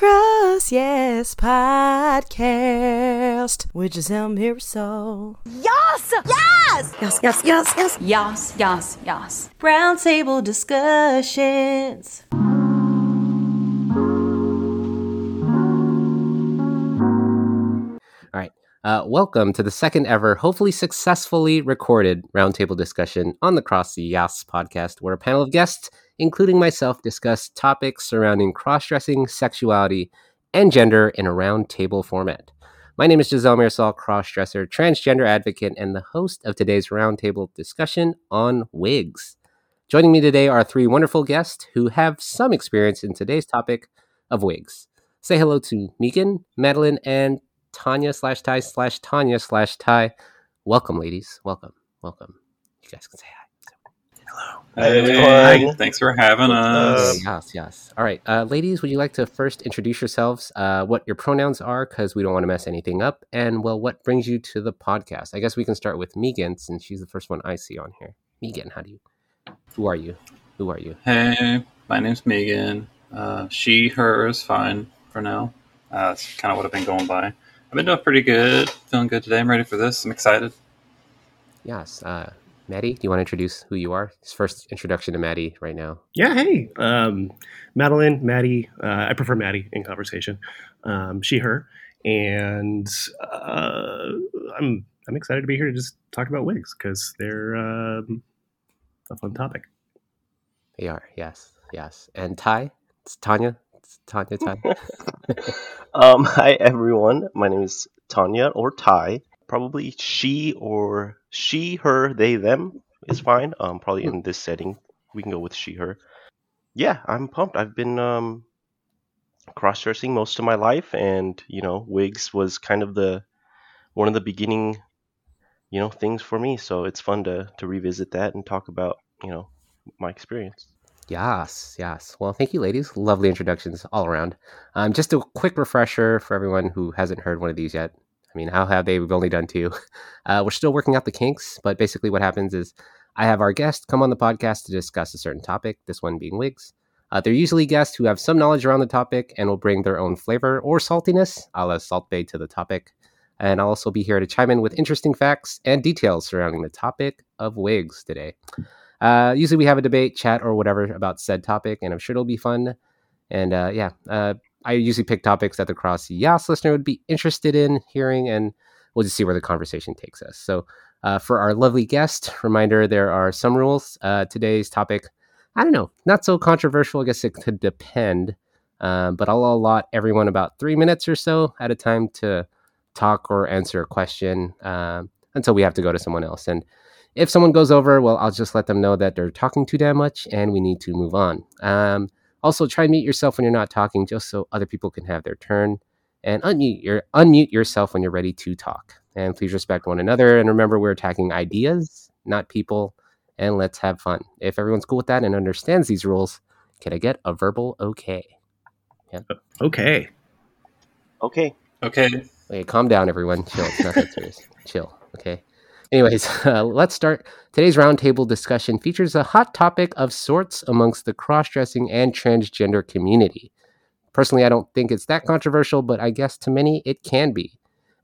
Cross Yes Podcast with Giselle Mirasol. Yes! Yes! Yes, yes, yes, yes. Yes, yes, yes. Round table discussions. All right. Uh, welcome to the second ever, hopefully successfully recorded roundtable discussion on the Cross the Yas podcast, where a panel of guests, including myself, discuss topics surrounding cross dressing, sexuality, and gender in a roundtable format. My name is Giselle Mirasol, cross dresser, transgender advocate, and the host of today's roundtable discussion on wigs. Joining me today are three wonderful guests who have some experience in today's topic of wigs. Say hello to Meegan, Madilyn, and Tanya slash Tai slash Tanya slash Tai. Welcome, ladies. Welcome. Welcome. You guys can say hi. Hey, everyone. thanks for having us. Yes, yes. All right. Uh, ladies, would you like to first introduce yourselves, uh, what your pronouns are, because we don't want to mess anything up, and, well, what brings you to the podcast? I guess we can start with Meegan, since she's the first one I see on here. Meegan, how do you, who are you? Who are you? Hey, my name's Meegan. Uh, she, her is fine for now. Uh, that's kind of what I've been going by. I've been doing pretty good, feeling good today. I'm ready for this. I'm excited. Yes. Uh, Maddie, do you want to introduce who you are? His first introduction to Maddie right now. Yeah, hey, um, Madilyn, Maddie. Uh, I prefer Maddie in conversation. Um, she, her, and uh, I'm I'm excited to be here to just talk about wigs because they're um, a fun topic. They are. Yes. Yes. And Tai? It's Tanya? It's Tanya, Tai? Um, hi everyone. My name is Tanya or Tai. Probably she or she, her, they, them is fine. Um, probably in this setting we can go with she, her. Yeah, I'm pumped. I've been um cross dressing most of my life, and you know, wigs was kind of the one of the beginning, you know, things for me. So it's fun to to revisit that and talk about you know my experience. Yes, yes. Well, thank you, ladies. Lovely introductions all around. Um, just a quick refresher for everyone who hasn't heard one of these yet. I mean, how have they? We've only done two. Uh, we're still working out the kinks, but basically, what happens is I have our guest come on the podcast to discuss a certain topic, this one being wigs. Uh, they're usually guests who have some knowledge around the topic and will bring their own flavor or saltiness, a la Salt Bae, to the topic. And I'll also be here to chime in with interesting facts and details surrounding the topic of wigs today. Uh, usually we have a debate, chat, or whatever about said topic, and I'm sure it'll be fun. And uh, yeah, uh, I usually pick topics that the CrossYAAS listener would be interested in hearing, and we'll just see where the conversation takes us. So, uh, for our lovely guest, reminder there are some rules. Uh, today's topic, I don't know, not so controversial. I guess it could depend, um, but I'll allot everyone about three minutes or so at a time to talk or answer a question um, until we have to go to someone else. And if someone goes over, well, I'll just let them know that they're talking too damn much and we need to move on. Um, also, try and mute yourself when you're not talking, just so other people can have their turn. And unmute your unmute yourself when you're ready to talk. And please respect one another. And remember, we're attacking ideas, not people. And let's have fun. If everyone's cool with that and understands these rules, can I get a verbal okay? Yeah. Uh, okay, Okay. Okay. Okay, calm down, everyone. Chill. It's not that serious. Chill. Okay. Anyways, uh, let's start. Today's roundtable discussion features a hot topic of sorts amongst the cross dressing and transgender community. Personally, I don't think it's that controversial, but I guess to many it can be.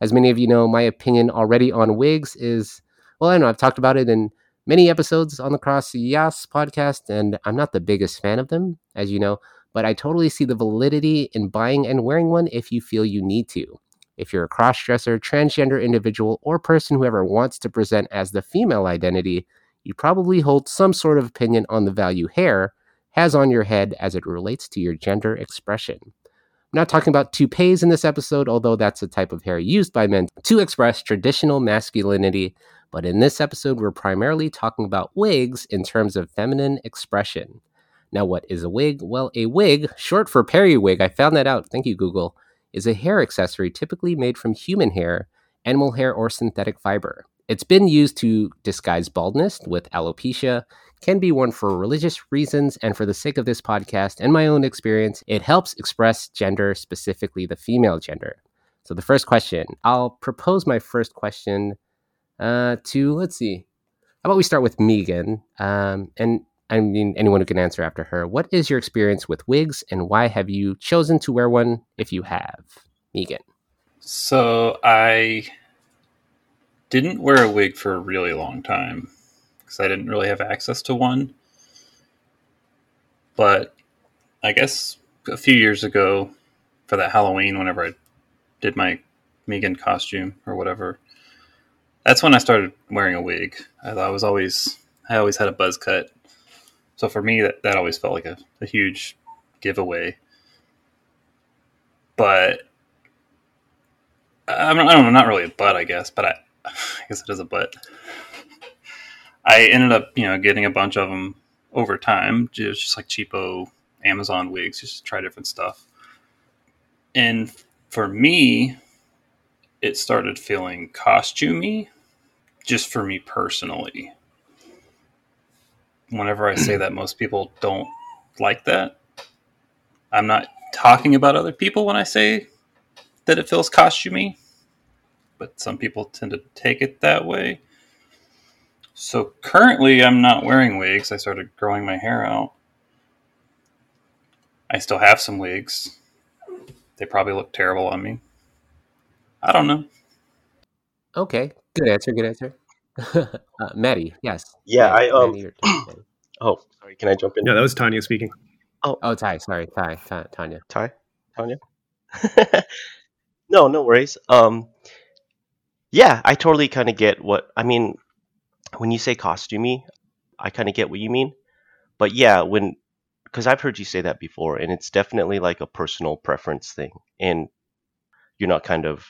As many of you know, my opinion already on wigs is well, I know I've talked about it in many episodes on the CrossYAAS podcast, and I'm not the biggest fan of them, as you know, but I totally see the validity in buying and wearing one if you feel you need to. If you're a cross dresser, transgender individual, or person who ever wants to present as the female identity, you probably hold some sort of opinion on the value hair has on your head as it relates to your gender expression. I'm not talking about toupees in this episode, although that's a type of hair used by men to express traditional masculinity. But in this episode, we're primarily talking about wigs in terms of feminine expression. Now, what is a wig? Well, a wig, short for periwig, I found that out. Thank you, Google is a hair accessory typically made from human hair, animal hair, or synthetic fiber. It's been used to disguise baldness with alopecia, can be worn for religious reasons, and for the sake of this podcast and my own experience, it helps express gender, specifically the female gender. So, the first question I'll propose my first question uh, to, let's see, how about we start with Meegan? Um, and I mean, anyone who can answer after her. What is your experience with wigs, and why have you chosen to wear one if you have? Meegan. So I didn't wear a wig for a really long time because I didn't really have access to one. But I guess a few years ago, for that Halloween, whenever I did my Meegan costume or whatever, that's when I started wearing a wig. I, was always I always had a buzz cut, so for me that, that always felt like a, a huge giveaway. But I'm not, I don't know, not really a butt, I guess, but I, I guess it is a butt. I ended up, you know, getting a bunch of them over time, just, just like cheapo Amazon wigs, just to try different stuff. And for me, it started feeling costumey, just for me personally. Whenever I say that, most people don't like that. I'm not talking about other people when I say that it feels costumey, but some people tend to take it that way. So currently, I'm not wearing wigs. I started growing my hair out. I still have some wigs. They probably look terrible on me. I don't know. Okay, good answer. Good answer. uh, Maddie, yes. Yeah, Maddie, I, um, Maddie or Oh, sorry. Can I jump in? No, that was Tanya speaking. oh, oh, Tai. Sorry, Tai. Ta- Tanya. Tai, Tanya. no, no worries. Um, yeah, I totally kind of get what I mean when you say costumey. I kind of get what you mean, but yeah, when because I've heard you say that before, and it's definitely like a personal preference thing, and you're not kind of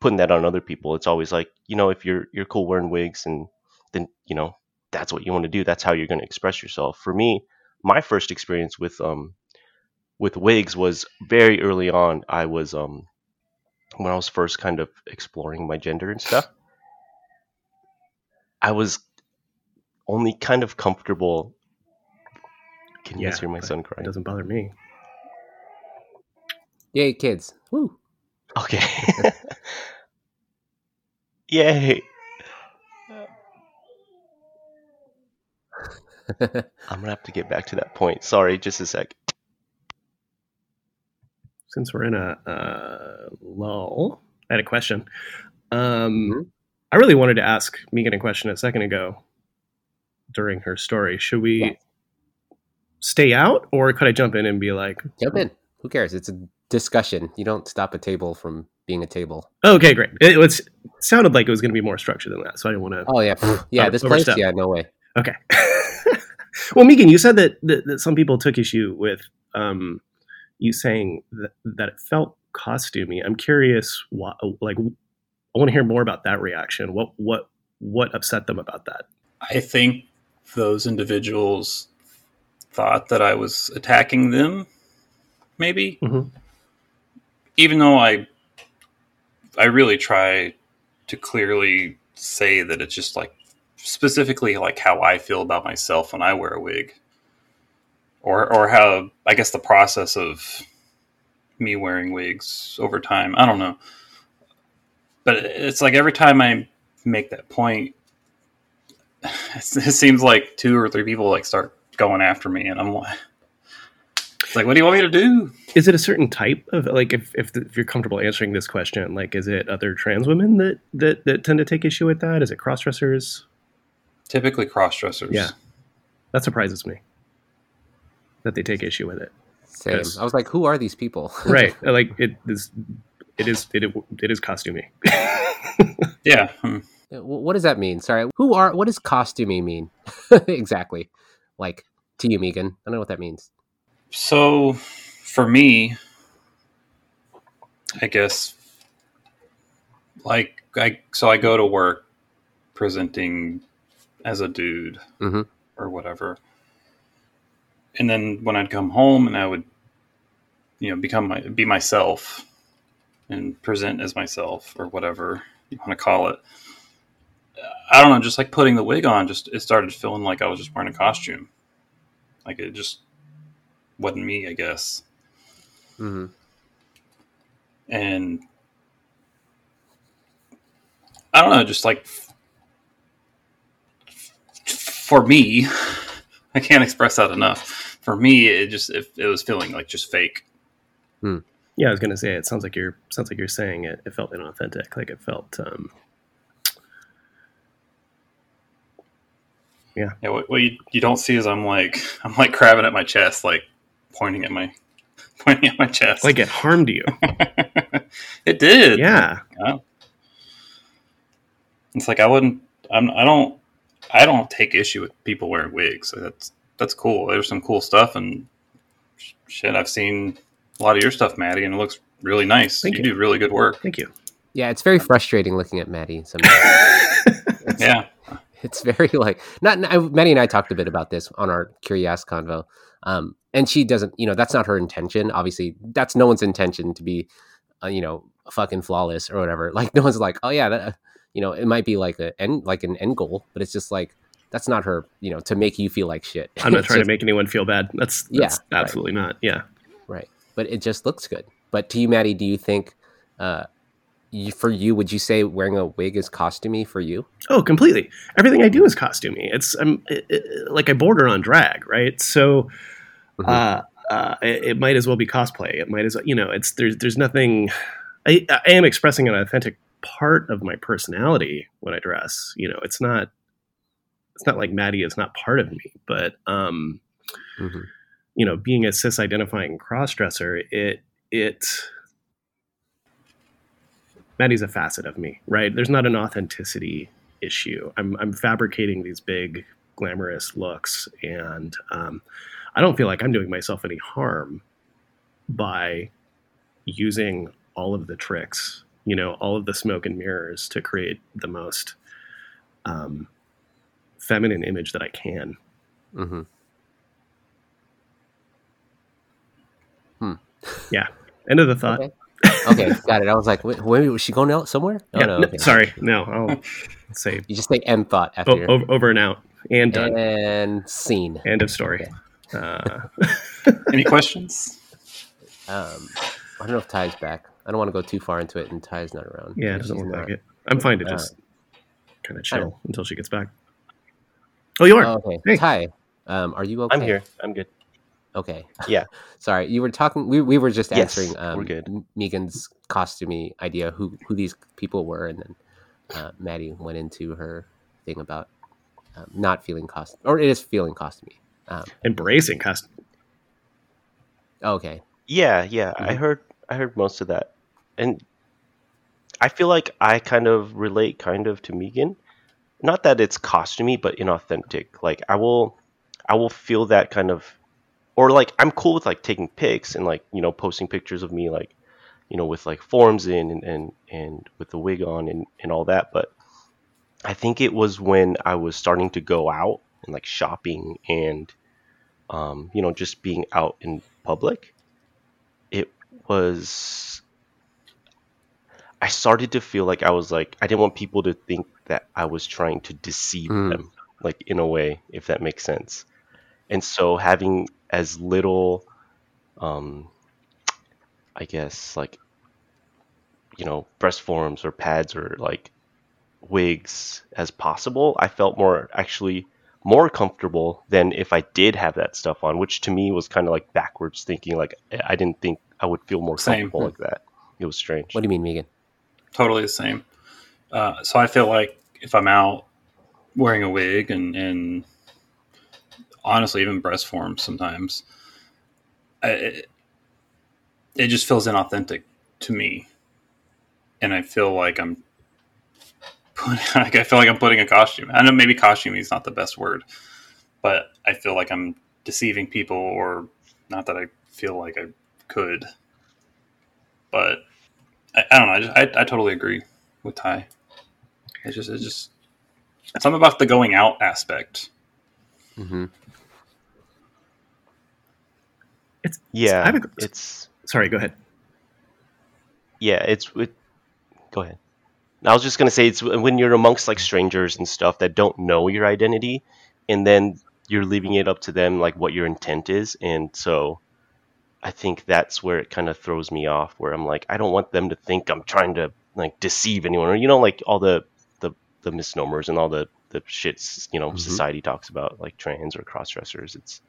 putting that on other people. It's always like you know if you're you're cool wearing wigs, and then you know that's what you want to do. That's how you're going to express yourself. For me, my first experience with um with wigs was very early on. I was um when I was first kind of exploring my gender and stuff. I was only kind of comfortable. Can you guys hear my son It crying? doesn't bother me. Yay, kids. Woo. Okay. Yay. I'm gonna have to get back to that point. Sorry, just a sec. Since we're in a uh, lull, I had a question. Um, Mhm. I really wanted to ask Meegan a question a second ago during her story. Should we Yeah. stay out, or could I jump in and be like, Jump in. Who cares? It's a discussion. You don't stop a table from being a table. "Okay, great"? It was sounded like it was going to be more structured than that, so I didn't want to. Oh yeah, yeah. This place, yeah, no way. Okay. well, Meegan, you said that, that, that some people took issue with um, you saying that, that it felt costumey. I'm curious, why, like, I want to hear more about that reaction. What what what upset them about that? I think those individuals thought that I was attacking them, maybe. Mhm. Even though I, I really try to clearly say that it's just like specifically like how I feel about myself when I wear a wig, or or how I guess the process of me wearing wigs over time. I don't know, but it's like every time I make that point, it seems like two or three people like start going after me, and I'm like, like, what do you want me to do? Is it a certain type of like if if, if you're comfortable answering this question, like is it other trans women that that that tend to take issue with that? Is it cross dressers? Typically, cross dressers. Yeah. That surprises me that they take issue with it. Same. I was like, who are these people? Right? like it is. It is it, it is costumey. Yeah. hmm. What does that mean? Sorry. Who are? What does costumey mean? exactly. Like to you, Meegan. I don't know what that means. So, for me, I guess, like, I so I go to work presenting as a dude Mhm. or whatever, and then when I'd come home and I would, you know, become my be myself and present as myself or whatever you want to call it. I don't know, just like putting the wig on, just it started feeling like I was just wearing a costume. Like it just wasn't me, I guess. hmm And I don't know, just like for me, I can't express that enough. For me, it just it, it was feeling like just fake. Yeah, I was gonna say it sounds like you're sounds like you're saying it. It felt inauthentic. Like it felt. Um, Yeah, what, what you, you don't see is I'm like I'm like crabbing at my chest, like pointing at my pointing at my chest. like it harmed you. it did. yeah. It's like I wouldn't. I'm. I don't. I don't take issue with people wearing wigs. So that's that's cool. There's some cool stuff and shit. I've seen a lot of your stuff, Maddie, and it looks really nice. Thank you, you. do really good work. Thank you. Yeah, it's very frustrating looking at Maddie sometimes. Yeah. It's very like not Maddie and I talked a bit about this on our Curious convo. Um, and she doesn't, you know, that's not her intention. Obviously, that's no one's intention to be, uh, you know, fucking flawless or whatever. Like no one's like, oh yeah, that, you know, it might be like a end, like an end goal, but it's just like that's not her, you know, to make you feel like shit. I'm not trying just- to make anyone feel bad. That's, Yeah, that's right. absolutely not. Yeah. right, but it just looks good. But to you, Maddie, do you think, uh, you, for you, would you say wearing a wig is costumey for you? Oh, completely. Everything I do is costumey. It's I'm it, it- like I border on drag, right? So, Mhm. uh, uh, it, it might as well be cosplay. It might as well, you know, it's there's there's nothing. I, I am expressing an authentic part of my personality when I dress. You know, it's not it's not like Maddie is not part of me, but um, Mhm. you know, being a cis identifying cross dresser, it it Maddie's a facet of me, right? There's not an authenticity issue. I'm I'm fabricating these big glamorous looks, and um, I don't feel like I'm doing myself any harm by using all of the tricks, you know, all of the smoke and mirrors to create the most um, feminine image that I can. Mm-hmm. End of the thought. Okay. Okay, got it. I was like, wait, wait, was she going out somewhere? Oh, Yeah, no, no, okay. Sorry, no. I'll say You just say end thought after o- over, over and out and done. and scene. End of story. Uh, Any questions? Um, I don't know if Tai's back. I don't want to go too far into it, and Tai's not around. yeah, it doesn't look not- like it. I'm fine to Uh, just kind of chill until she gets back. Oh, you are. Oh, okay, Hey. Tai, um, are you okay? I'm here. I'm good. Okay. Yeah. Sorry, you were talking. We, we were just Yes, answering. Um, we're good. Meegan's costumey idea, who who these people were, and then uh, Maddie went into her thing about um, not feeling cost, or it is feeling costumey. Um, Embracing custom. okay. Yeah, yeah. I Mhm. heard I heard most of that. And I feel like I kind of relate kind of to Meegan. Not that it's costumey, but inauthentic. Like I will I will feel that kind of or like I'm cool with like taking pics and like, you know, posting pictures of me like, you know, with like forms in and and, and with the wig on and, and all that, but I think it was when I was starting to go out and like shopping and um, you know, just being out in public it was I started to feel like I was like I didn't want people to think that I was trying to deceive Mm. them like in a way if that makes sense. And so having as little um I guess like you know breast forms or pads or like wigs as possible, I felt more actually more comfortable than if I did have that stuff on, which to me was kind of like backwards thinking. Like I didn't think I would feel more Same. comfortable like that. It was strange. What do you mean, Meegan? Totally the same. Uh, so I feel like if I'm out wearing a wig and, and honestly even breast forms sometimes, it, it just feels inauthentic to me, and I feel like I'm like I feel like I'm putting a costume. I know maybe costume is not the best word, but I feel like I'm deceiving people, or not that I feel like I could, but I, I don't know. I, just, I I totally agree with Tai. It's just it's just it's something about the going out aspect. Mm-hmm. Hmm yeah, I have a- it's Sorry, go ahead. yeah, it's it, go ahead. I was just gonna say it's when you're amongst like strangers and stuff that don't know your identity, and then you're leaving it up to them like what your intent is, and so I think that's where it kind of throws me off. Where I'm like, I don't want them to think I'm trying to like deceive anyone, or you know, like all the the, the misnomers and all the the shits you know Mhm. society talks about like trans or cross dressers. It's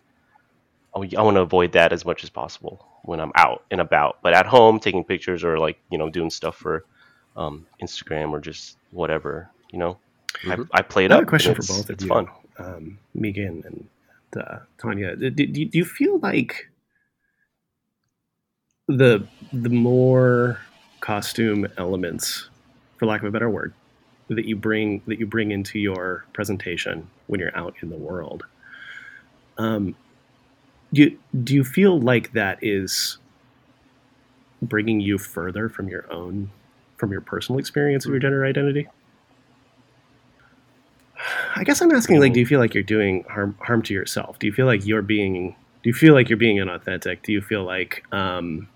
oh, I want to avoid that as much as possible when I'm out and about. But at home, taking pictures or like you know doing stuff for um, Instagram or just whatever, you know, Mhm. I, I play it have up. a question for both of It's you, fun. um, Meegan and uh, Tanya. Do, do, do you feel like the the more costume elements, for lack of a better word, that you bring that you bring into your presentation when you're out in the world, um, you, do you feel like that is bringing you further from your own from your personal experience of your gender identity? I guess I'm asking, like, do you feel like you're doing harm harm to yourself? Do you feel like you're being? Do you feel like you're being inauthentic? Do you feel like, um,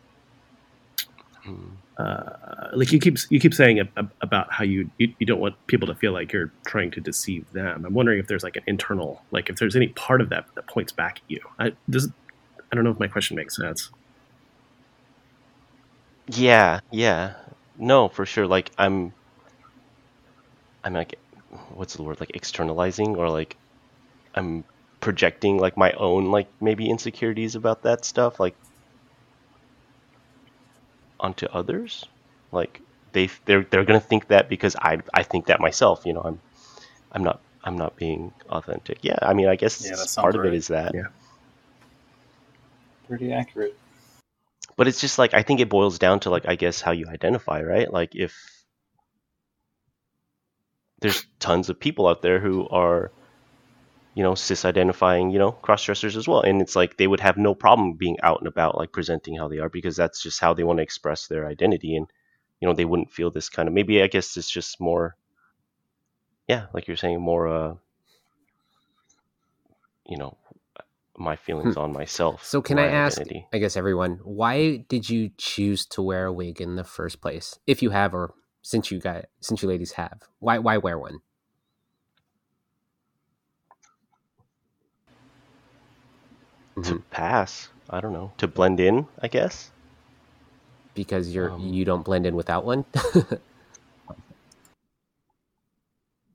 Mm. Uh, like you keep you keep saying ab- ab- about how you, you you don't want people to feel like you're trying to deceive them? I'm wondering if there's like an internal, like, if there's any part of that that points back at you. I does I don't know if my question makes sense. Yeah, yeah. No, for sure. Like I'm I'm like what's the word? Like externalizing or like I'm projecting like my own like maybe insecurities about that stuff like onto others. Like they they're they're to think that because I I think that myself, you know, I'm I'm not I'm not being authentic. Yeah, I mean, I guess Yeah, part of it right. is that. Yeah. Pretty accurate. but it's just like I think it boils down to like I guess how you identify, right? Like if there's tons of people out there who are you know cis identifying you know cross dressers as well and it's like they would have no problem being out and about like presenting how they are because that's just how they want to express their identity and you know they wouldn't feel this kind of maybe i guess it's just more yeah like you're saying more uh you know my feelings on myself Hmm. So can I ask, identity. I guess everyone, why did you choose to wear a wig in the first place? If you have, or since you got, since you ladies have, why why wear one? To Mhm. pass i don't know to blend in i guess Because you're Um, you don't blend in without one.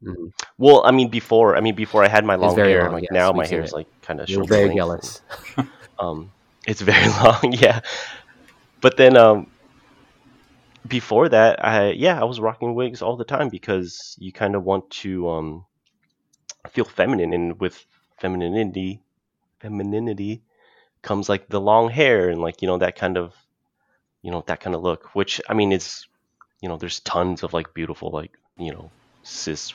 Mhm. Well, I mean, before I mean, before I had my long hair, long, like yes, now my seen hair is like kind of short. very jealous. Um, it's very long, yeah. But then, um, before that, I yeah, I was rocking wigs all the time because you kind of want to um feel feminine, and with femininity, femininity comes like the long hair and like you know that kind of you know that kind of look. Which I mean, it's you know, there's tons of like beautiful like you know cis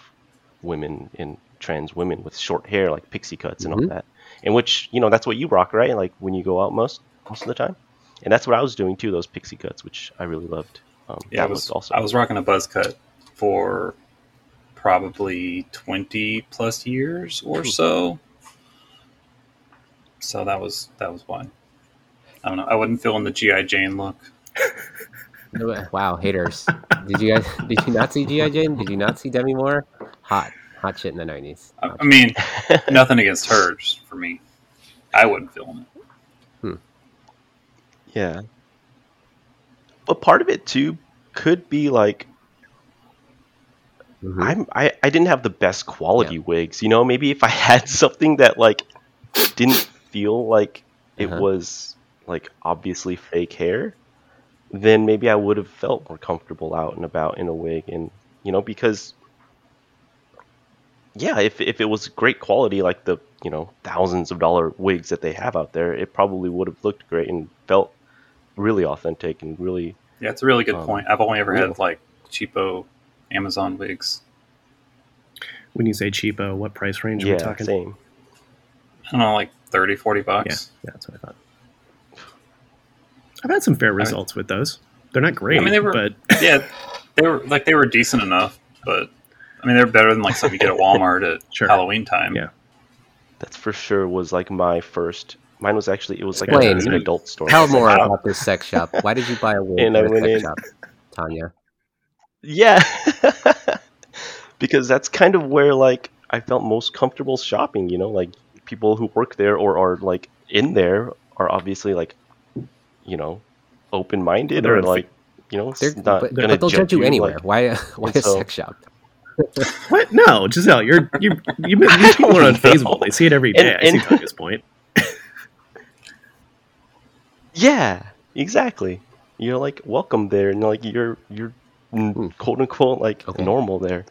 women and trans women with short hair like pixie cuts and all Mhm. that and which you know that's what you rock right like when you go out most most of the time and that's what i was doing too those pixie cuts which i really loved um, Yeah, I was also I was rocking a buzz cut for probably twenty plus years or so. So that was that was why. I don't know. I wouldn't fill in the GI Jane look. wow, haters! Did you guys? Did you not see GI Jane? Did you not see Demi Moore? Hot, hot shit in the nineties. I, I mean, nothing against her, just for me. I wouldn't feeling it. yeah but part of it too could be like Mhm. I'm I, I didn't have the best quality wigs. You know, maybe if I had something that like didn't feel like it Uh-huh. was like obviously fake hair, then maybe I would have felt more comfortable out and about in a wig and you know, because yeah, if if it was great quality like the, you know, thousands of dollar wigs that they have out there, it probably would have looked great and felt really authentic and really Yeah, it's a really good Um, point. I've only ever yeah. had like cheapo Amazon wigs. When you say cheapo, what price range are yeah, we talking? same. I don't know, like 30, 40 bucks. yeah, that's what I thought. I've had some fair results with those. They're not great, I mean, they were- but Yeah, they were like they were decent enough, but I mean they're better than like something you get at Walmart at Sure. Halloween time. Yeah. That's for sure was like my first. Mine was actually it was like Explain. a, an adult store. Tell It's like, more wow. about this sex shop. Why did you buy a wig And at I a went sex in- shop, Tanya? Yeah, because that's kind of where like I felt most comfortable shopping. You know, like people who work there or are like in there are obviously like, you know, open minded or like, you know, They're, not but, gonna but they'll judge you you, anywhere. like- why? Why a so- sex shop? What? No, Giselle, you're you you these people are unfazable. They see it every day. And- I see and- Tanya's point. Yeah, exactly. You're like welcome there, and like you're you're mm, Hmm. quote unquote like Okay. normal there.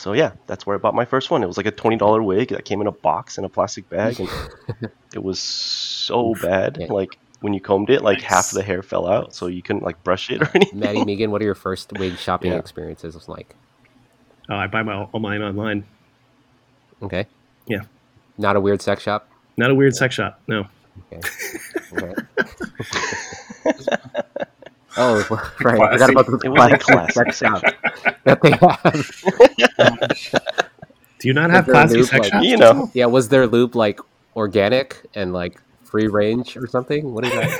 So yeah, that's where I bought my first one. It was like a twenty dollar wig that came in a box in a plastic bag, and it was so bad. Yeah. Like when you combed it, like half Nice. of the hair fell out, so you couldn't like brush it or anything. Maddie Meegan, what are your first wig shopping Yeah. experiences like? Oh, I buy my all mine online. Okay. Yeah. Not a weird sex shop. Not a weird sex shop. No. Okay. Okay. oh, right. I Classy. forgot about the It was a classic classic sex shop that they have. Do you not Was have there classy loop, sex like- shops? You know, Yeah, was their loop like organic and like free range or something? What is that?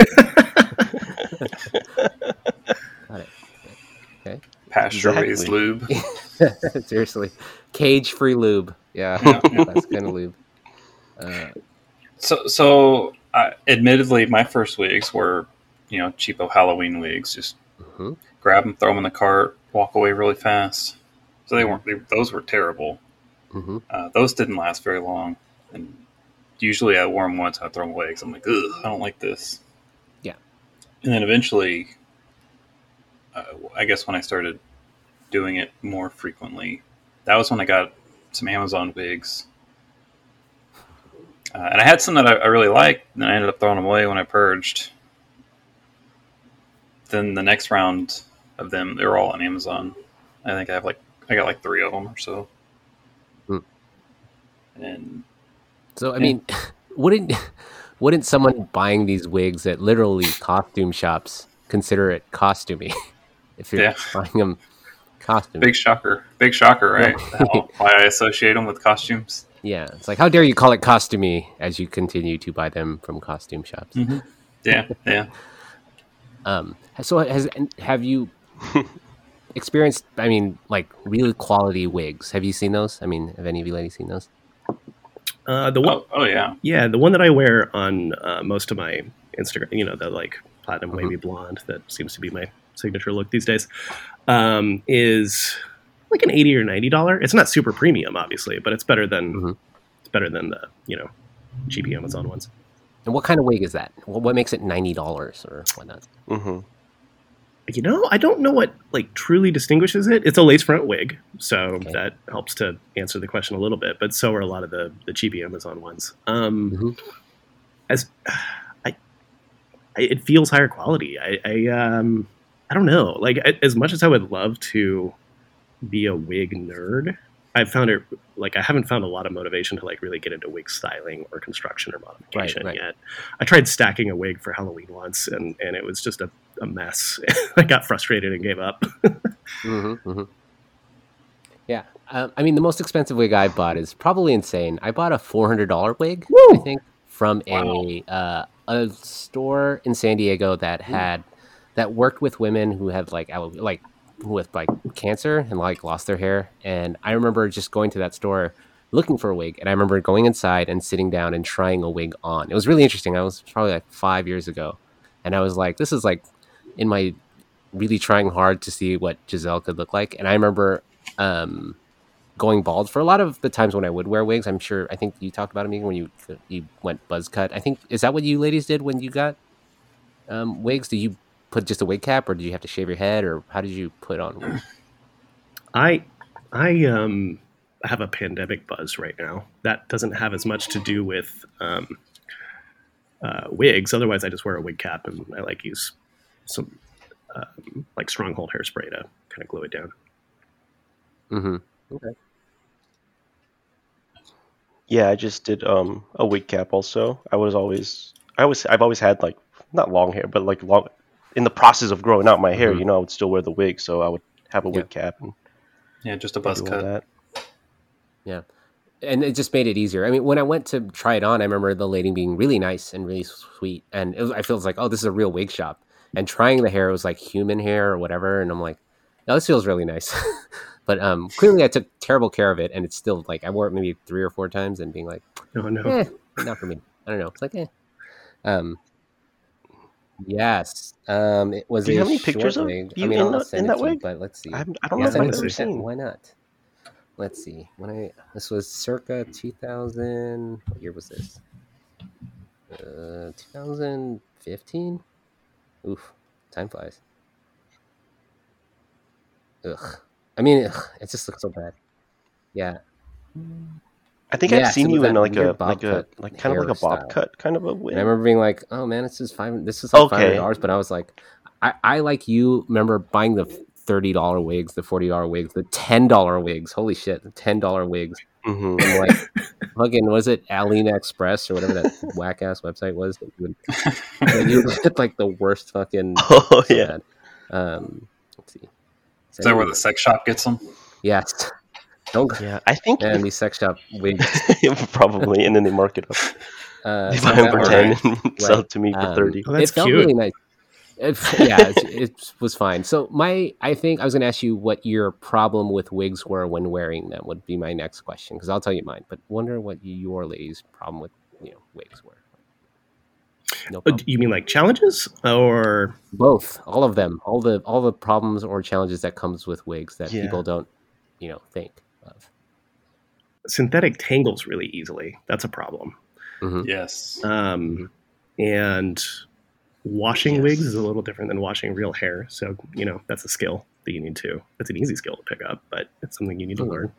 Got it. Pasture raised Exactly. lube. Seriously, cage free lube. Yeah, Yeah, yeah. that's kind of lube. Uh, So, so uh, admittedly, my first wigs were, you know, cheapo Halloween wigs. Just mhm. grab them, throw them in the cart, walk away really fast. So they weren't. They, those were terrible. Mhm. Uh, those didn't last very long, and usually I wore them once. I would throw them away because I'm like, Ugh, I don't like this. Yeah. And then eventually, uh, I guess when I started doing it more frequently, that was when I got some Amazon wigs. Uh, and I had some that I, I really liked, and I ended up throwing them away when I purged. Then the next round of them, they're all on Amazon. I think I have like I got like three of them or so. Hmm. And So I Yeah. mean, wouldn't wouldn't someone buying these wigs at literally costume shops consider it costuming? if you're Yeah. buying them costume, big shocker, big shocker, right? Yeah. Why I associate them with costumes. yeah, it's like how dare you call it costumey as you continue to buy them from costume shops. Yeah, yeah. Um, so has have you experienced? I mean, like really quality wigs. Have you seen those? I mean, have any of you ladies seen those? Uh, the one, Oh, oh yeah. yeah, the one that I wear on uh, most of my Instagram, you know, the like platinum Mhm. wavy blonde that seems to be my signature look these days, um, is like an eighty or ninety dollar. It's not super premium, obviously, but it's better than Mhm. it's better than the you know cheap Amazon ones. And what kind of wig is that? What, what makes it ninety dollars or whatnot? hmm You know, I don't know what like truly distinguishes it. It's a lace front wig, so Okay. that helps to answer the question a little bit. But so are a lot of the the cheapy Amazon ones. Um, Mhm. As I, I, it feels higher quality. I, I, um, I don't know. Like I, as much as I would love to be a wig nerd, I've found it like I haven't found a lot of motivation to like really get into wig styling or construction or modification right. yet. I tried stacking a wig for Halloween once, and and it was just a, a mess. I got frustrated and gave up. hmm hmm Yeah, um, I mean, the most expensive wig I bought is probably insane. I bought a four hundred dollar wig, I think, from a uh, a store in San Diego that had that worked with women who had like like with like cancer and like lost their hair. And I remember just going to that store looking for a wig, and I remember going inside and sitting down and trying a wig on. It was really interesting. I was probably like five years ago, and I was like, this is like in my really trying hard to see what Giselle could look like. And I remember um, going bald for a lot of the times when I would wear wigs. I'm sure. I think you talked about it Meegan, when you you went buzz cut. I think is that what you ladies did when you got um, wigs? Did you put just a wig cap, or did you have to shave your head, or how did you put on? wigs? I I um have a pandemic buzz right now. That doesn't have as much to do with um, uh, wigs. Otherwise, I just wear a wig cap and I like use some um, like stronghold hairspray to kind of glue it down. hmm Okay. Yeah, I just did um a wig cap also. I was always I always I've always had like not long hair, but like long in the process of growing out my hair, Mhm. you know, I would still wear the wig, so I would have a Yeah. wig cap and Yeah, just a buzz cut. that. and it just made it easier. I mean, when I went to try it on, I remember the lady being really nice and really sweet, and it was, I felt like, oh, this is a real wig shop. And trying the hair it was like human hair or whatever, and I'm like, no, this feels really nice. but um, clearly, I took terrible care of it, and it's still like I wore it maybe three or four times, and being like, Oh no! eh, not for me. I don't know. It's like, eh. Um, Yes. Um, it was Do you a have any pictures of wig. I you mean, in I'll that- in that to you, wig? but let's see. I'm, I don't Yes, know I if I've ever seen. Why not? Let's see. When I this was circa 2000. What year was this? Uh, 2015. Oof, time flies. Ugh. I mean, ugh, it just looks so bad. Yeah. I think Yes, I've seen it you in like a like a like kind of like a bob hairstyle. cut kind of a wig. And I remember being like, "Oh man, this is five. This is like five Okay. hundred dollars." But I was like, I, I like you. Remember buying the thirty dollar wigs, the forty dollar wigs, the ten dollar wigs. Holy shit, the ten dollar wigs. hmm And like, fucking, was it AliExpress or whatever that whack ass website was? That you would, that you would get like the worst fucking. Oh yeah. Um, let's see. Is that where the sex shop gets them? Yes. Don't. Yeah, I think And these sex shop wigs. probably, and then they mark it up. Uh, They so buy them for was- ten and sell it to me for Um, thirty. Oh, that's it felt cute. really nice. It, yeah, it, it was fine. So my, I think I was going to ask you what your problem with wigs were when wearing them. Would be my next question because I'll tell you mine. But wonder what your lady's problem with you know wigs were. No Uh, problem. You mean like challenges or Both, all of them, all the all the problems or challenges that comes with wigs that Yeah. people don't, you know, think of. synthetic tangles really easily? That's a problem. Mhm. Yes. Um, and washing Yes. wigs is a little different than washing real hair. So, you know, that's a skill that you need to, it's an easy skill to pick up, but it's something you need to Mhm. learn.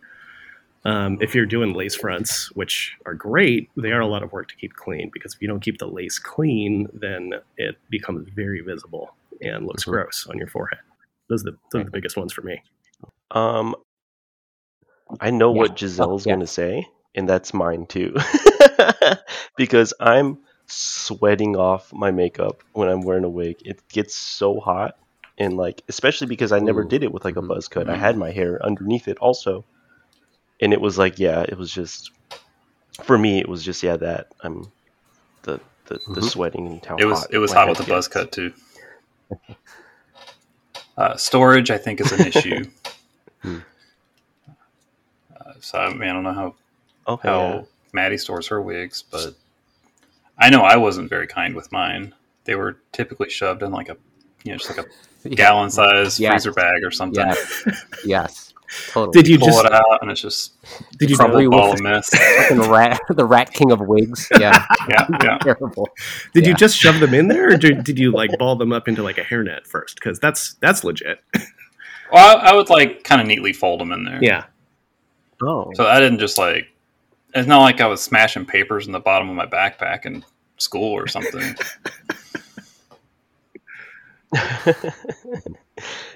Um, if you're doing lace fronts, which are great, they are a lot of work to keep clean because if you don't keep the lace clean, then it becomes very visible and looks Mhm. gross on your forehead. Those are the, those are the biggest ones for me. Um, I know Yeah. what Giselle's yeah. going to say, and that's mine too, because I'm sweating off my makeup when I'm wearing a wig. It gets so hot, and like especially because I never Ooh. did it with like a buzz cut. I had my hair underneath it also, and it was like yeah, it was just for me. It was just yeah that I'm the the, the Mhm. sweating and how It was hot it was hot with the buzz cut too. Uh, storage, I think, is an issue. So I mean, I don't know how Okay, how yeah. Maddie stores her wigs, but I know I wasn't very kind with mine. They were typically shoved in like a you know just like a Yeah. gallon size Yeah. freezer bag or something. Yes. yes. Totally. Did you Pull just, it out and it's just did you, Probably crumbled ball of mess. Rat, the rat king of wigs. Yeah. yeah, yeah. Terrible. did you just shove them in there or did, did you like ball them up into like a hairnet first? Cause that's, that's legit. Well, I, I would like kind of neatly fold them in there. Yeah. Oh, So I didn't just like. It's not like I was smashing papers in the bottom of my backpack in school or something.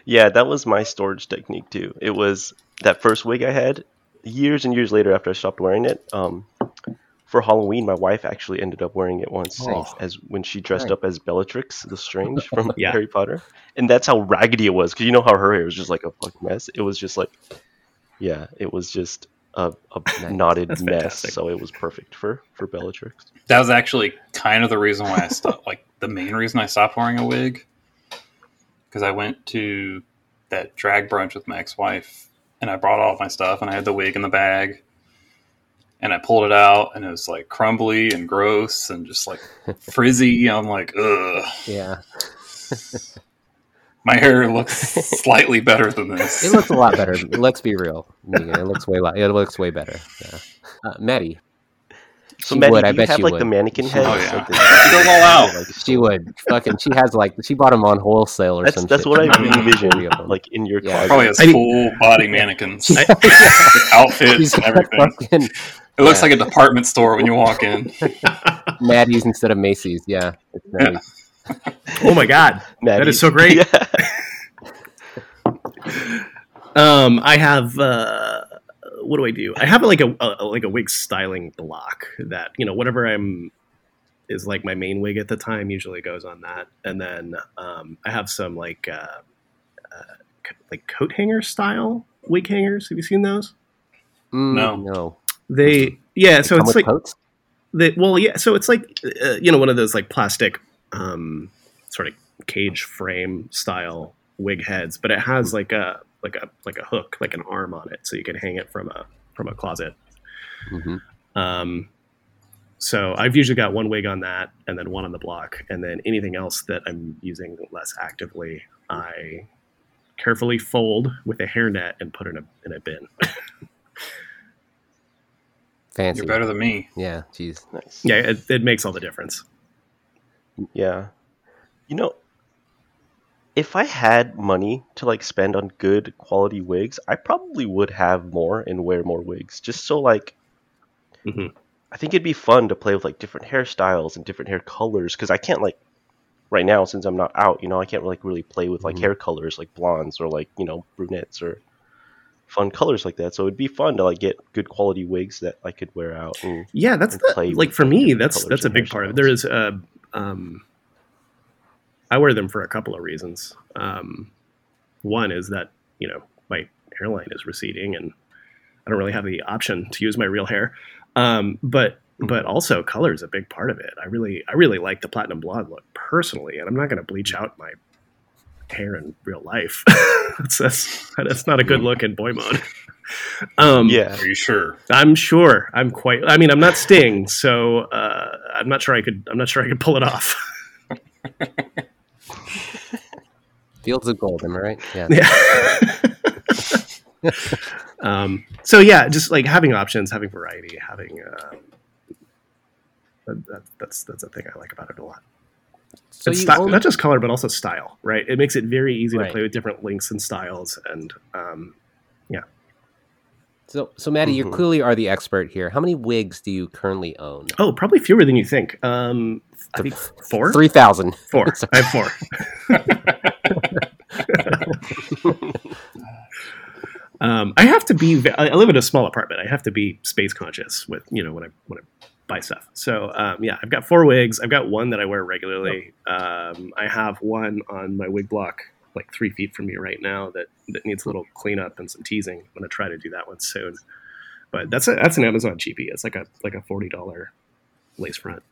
yeah, that was my storage technique too. It was that first wig I had years and years later after I stopped wearing it. Um, for Halloween, my wife actually ended up wearing it once Oh. as when she dressed Right. up as Bellatrix Lestrange from Yeah. Harry Potter, and that's how raggedy it was. Because you know how her hair was just like a fucking mess. It was just like, yeah, it was just a, a Nice. knotted That's mess. fantastic. So it was perfect for for Bellatrix. That was actually kind of the reason why I stopped. like the main reason I stopped wearing a wig, because I went to that drag brunch with my ex-wife, and I brought all of my stuff, and I had the wig in the bag, and I pulled it out, and it was like crumbly and gross and just like frizzy. I'm like, ugh. Yeah. My hair looks slightly better than this. It looks a lot better. Let's be real. Meegan, It looks way. li- It looks way better. Yeah. Uh, Maddie, So She Maddie, would, do I you bet have she like would. the mannequin She head? would. It's Oh, like yeah. She goes all out. like, she would fucking. She has like she bought them on wholesale or That's some that's shit. what I I envision, Three of them. like in your Yeah. closet. Probably has I- full body mannequins, Yeah. outfits, She's and everything. fucking It looks Yeah. like a department store when you walk in. Maddie's instead of Macy's. Yeah. It's Maddie. Oh my God. That is so great. Yeah. Um, I have uh, what do I do? I have like a, a like a wig styling block that you know whatever I'm is like my main wig at the time usually goes on that, and then um, I have some like uh, uh, like coat hanger style wig hangers. Have you seen those? Mm, No. No. They yeah, so it's like coats. the well yeah, so it's like uh, you know one of those like plastic um, sort of cage frame style wig heads, but it has like a like a like a hook, like an arm on it, so you can hang it from a from a closet. hmm Um, So I've usually got one wig on that, and then one on the block, and then anything else that I'm using less actively, I carefully fold with a hairnet and put in a in a bin. Fancy. You're better than me. Yeah, jeez. Nice. yeah, it, it makes all the difference. Yeah. You know, if I had money to like spend on good quality wigs, I probably would have more and wear more wigs. Just so like Mhm. I think it'd be fun to play with like different hairstyles and different hair colors cuz I can't like right now since I'm not out, you know, I can't like really play with like Mhm. hair colors like blondes or like, you know, brunettes or fun colors like that. So it'd be fun to like get good quality wigs that I could wear out and Yeah, that's the, like for me. That's that's a big part of it. There is a, um, I wear them for a couple of reasons. Um, one is that you know my hairline is receding, and I don't really have the option to use my real hair. Um, but but also color is a big part of it. I really I really like the platinum blonde look personally, and I'm not going to bleach out my hair in real life. that's, that's that's not a good look in boy mode. Um, yeah. Are you sure? I'm sure. I'm quite. I mean, I'm not Sting, so uh, I'm not sure I could. I'm not sure I could pull it off. Fields of gold, am I right? Yeah. Yeah. um, so yeah, just like having options, having variety, having. Um, that, that, that's that's a thing I like about it a lot. So And you sty- own- not just color, but also style. Right? It makes it very easy Right. to play with different lengths and styles, and um, so so Maddie, you Mhm. clearly are the expert here. How many wigs do you currently own? oh, probably fewer than you think. Um, I think four. Three thousand. Four. I have four. um, I have to be. I I live in a small apartment. I have to be space conscious with you know when I when I buy stuff. So um, yeah, I've got four wigs. I've got one that I wear regularly. Um, I have one on my wig block like three feet from me right now that that needs a little cleanup and some teasing. I'm gonna try to do that one soon. But that's a that's an Amazon cheapie. It's like a like a forty dollar lace front.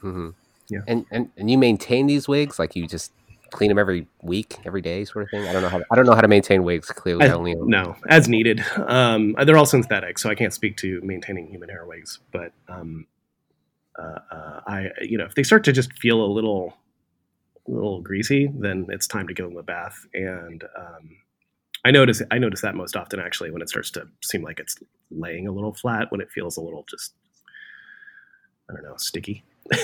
hmm Yeah. And, and and you maintain these wigs like you just clean them every week, every day, sort of thing. I don't know how to, I don't know how to maintain wigs. Clearly, I, I- only No, as needed. Um, they're all synthetic, so I can't speak to maintaining human hair wigs. But um, uh, uh, I, you know, if they start to just feel a little, little greasy, then it's time to give them a bath. And um, I notice, I notice that most often actually when it starts to seem like it's laying a little flat, when it feels a little just, I don't know, sticky.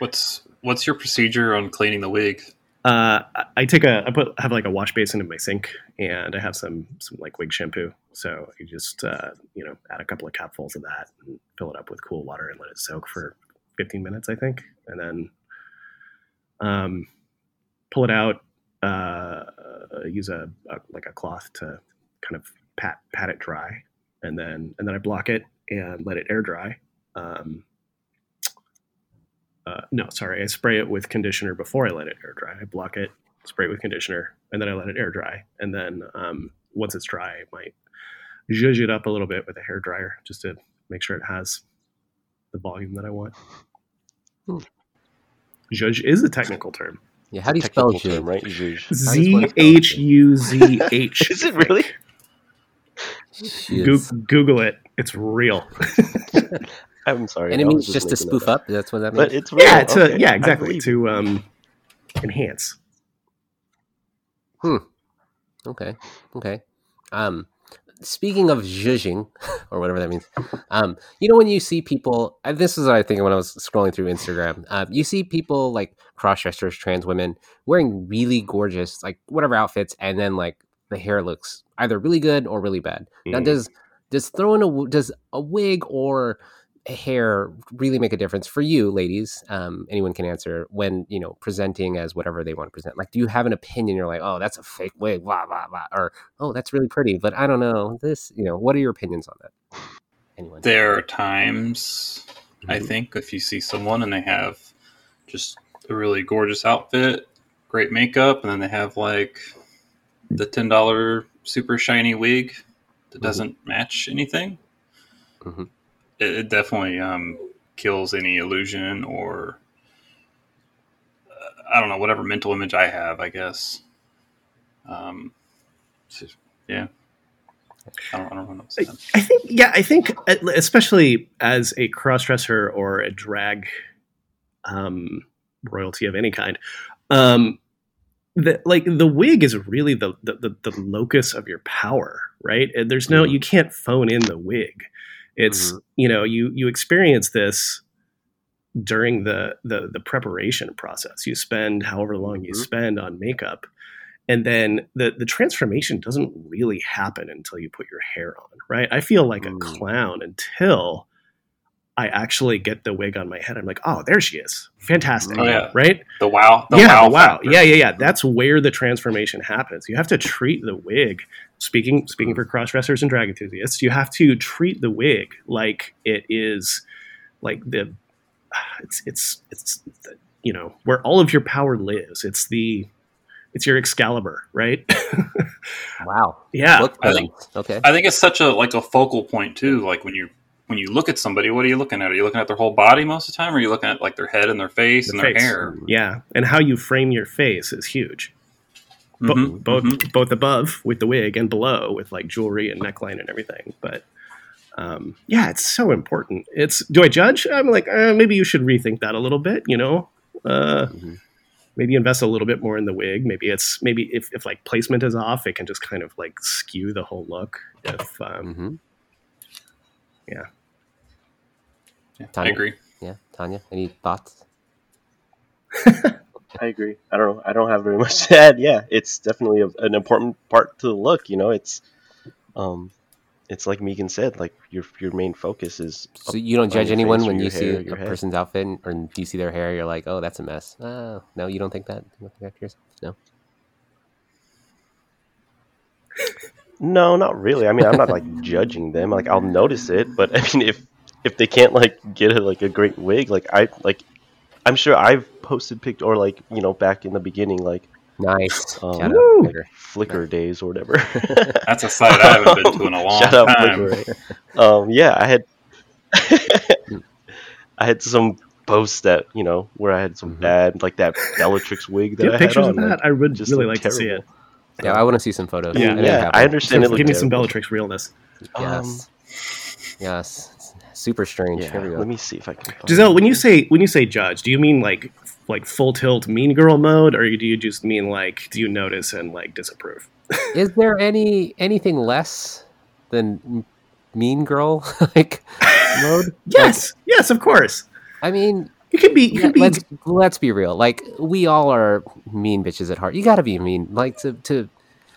What's what's your procedure on cleaning the wig? Uh, I- I take a I put have like a wash basin in my sink, and I have some some like wig shampoo. So you just uh, you know add a couple of capfuls of that and fill it up with cool water and let it soak for 15 minutes, I think, and then um, pull it out. Uh, use a, a like a cloth to kind of pat pat it dry, and then and then I block it and let it air dry. Um, uh, no, sorry, I spray it with conditioner before I let it air dry. I block it, spray it with conditioner, and then I let it air dry. And then um, once it's dry, I might zhuzh it up a little bit with a hair dryer just to make sure it has the volume that I want. Zhuzh is a technical term. Yeah, how do you spell Technical term, zhuzh? right? Zhuzh. does one Z spell H U Z H. Is it really? Goo- Zhuzh. Google it. It's real. I'm sorry. And it means just to spoof up. That's what that means. But it's real. yeah, to, okay. yeah, exactly. To um, enhance. Hmm. Okay. Okay. Um, speaking of zhuzhing, or whatever that means, um, you know when you see people, and this is what I think when I was scrolling through Instagram, uh, you see people like cross dressers, trans women wearing really gorgeous, like whatever outfits, and then like the hair looks either really good or really bad. Now, Mhm. does does throwing a does a wig or hair really make a difference for you ladies um anyone can answer when you know presenting as whatever they want to present like do you have an opinion you're like oh that's a fake wig blah blah blah or oh that's really pretty but i don't know this you know what are your opinions on that anyone There are times I Mhm. think if you see someone and they have just a really gorgeous outfit, great makeup, and then they have like the ten dollar super shiny wig that Mhm. doesn't match anything, Mhm. It, it definitely um, kills any illusion or uh, I don't know whatever mental image I have. I guess. Um, so- yeah. I don't, I don't understand. I think, yeah, I think, uh, especially as a crossdresser or a drag um, royalty of any kind, um, the, like the wig is really the, the the locus of your power, right? And There's no, you can't phone in the wig. It's Mhm. you know, you you experience this during the the the preparation process. You spend however long you Mhm. spend on makeup, and then the the transformation doesn't really happen until you put your hair on, right? I feel like a Mm. clown until I actually get the wig on my head. I'm like, oh, there she is, fantastic, Oh, yeah. right? The wow, the yeah, wow, wow, yeah, yeah, yeah. That's where the transformation happens. You have to treat the wig. Speaking speaking for cross dressers and drag enthusiasts, you have to treat the wig like it is like the it's it's it's the, you know where all of your power lives. It's the it's your Excalibur, right? Wow. yeah, I think- okay. I think it's such a like a focal point too. Like when you when you look at somebody, what are you looking at? Are you looking at their whole body most of the time, or are you looking at like their head and their face The and their hair? yeah, and how you frame your face is huge. Bo- Mhm, both mhm. both above with the wig and below with like jewelry and neckline and everything. But um, yeah, it's so important. It's do I judge? I'm like uh, maybe you should rethink that a little bit. You know, uh, Mhm. maybe invest a little bit more in the wig. Maybe it's maybe if, if like placement is off, it can just kind of like skew the whole look. If um, hmm Yeah, I Tanya? agree. Yeah, Tanya, any thoughts? I agree. I don't know. I don't have very much to add. Yeah, it's definitely a, an important part to the look. You know, it's um, it's like Meegan said. Like your your main focus is. So you don't judge anyone when you see a your head. person's outfit and- or you see their hair, you're like, oh, that's a mess. Oh, no, you don't think that? You don't think that yourself? No. No, not really. I mean, I'm not like judging them. Like I'll notice it, but I mean, if if they can't like get a, like a great wig, like I like, I'm sure I've posted pic or like you know back in the beginning like Nice. Um, Shout Flickr. Flickr days or whatever. That's a site I haven't been to in a long Shout out time. Flickr. Um, yeah, I had I had some posts that you know where I had some Mhm. bad like that Bellatrix wig do that you I have had pictures on, of that? like, I would just really looked like to see it. terrible. Yeah, I want to see some photos. Yeah. It Yeah. I understand. Give looked me some. Bellatrix realness. Yes. yes. Super strange. Yeah, Here we go. let me see if I can. Find Giselle, when you say when you say judge, do you mean like like full tilt mean girl mode, or do you just mean like do you notice and like disapprove? Is there any anything less than Mean Girl like mode? Yes, yes, of course. I mean, You can be you yeah, can be let's let's be real. Like we all are mean bitches at heart. You got to be mean. Like to to.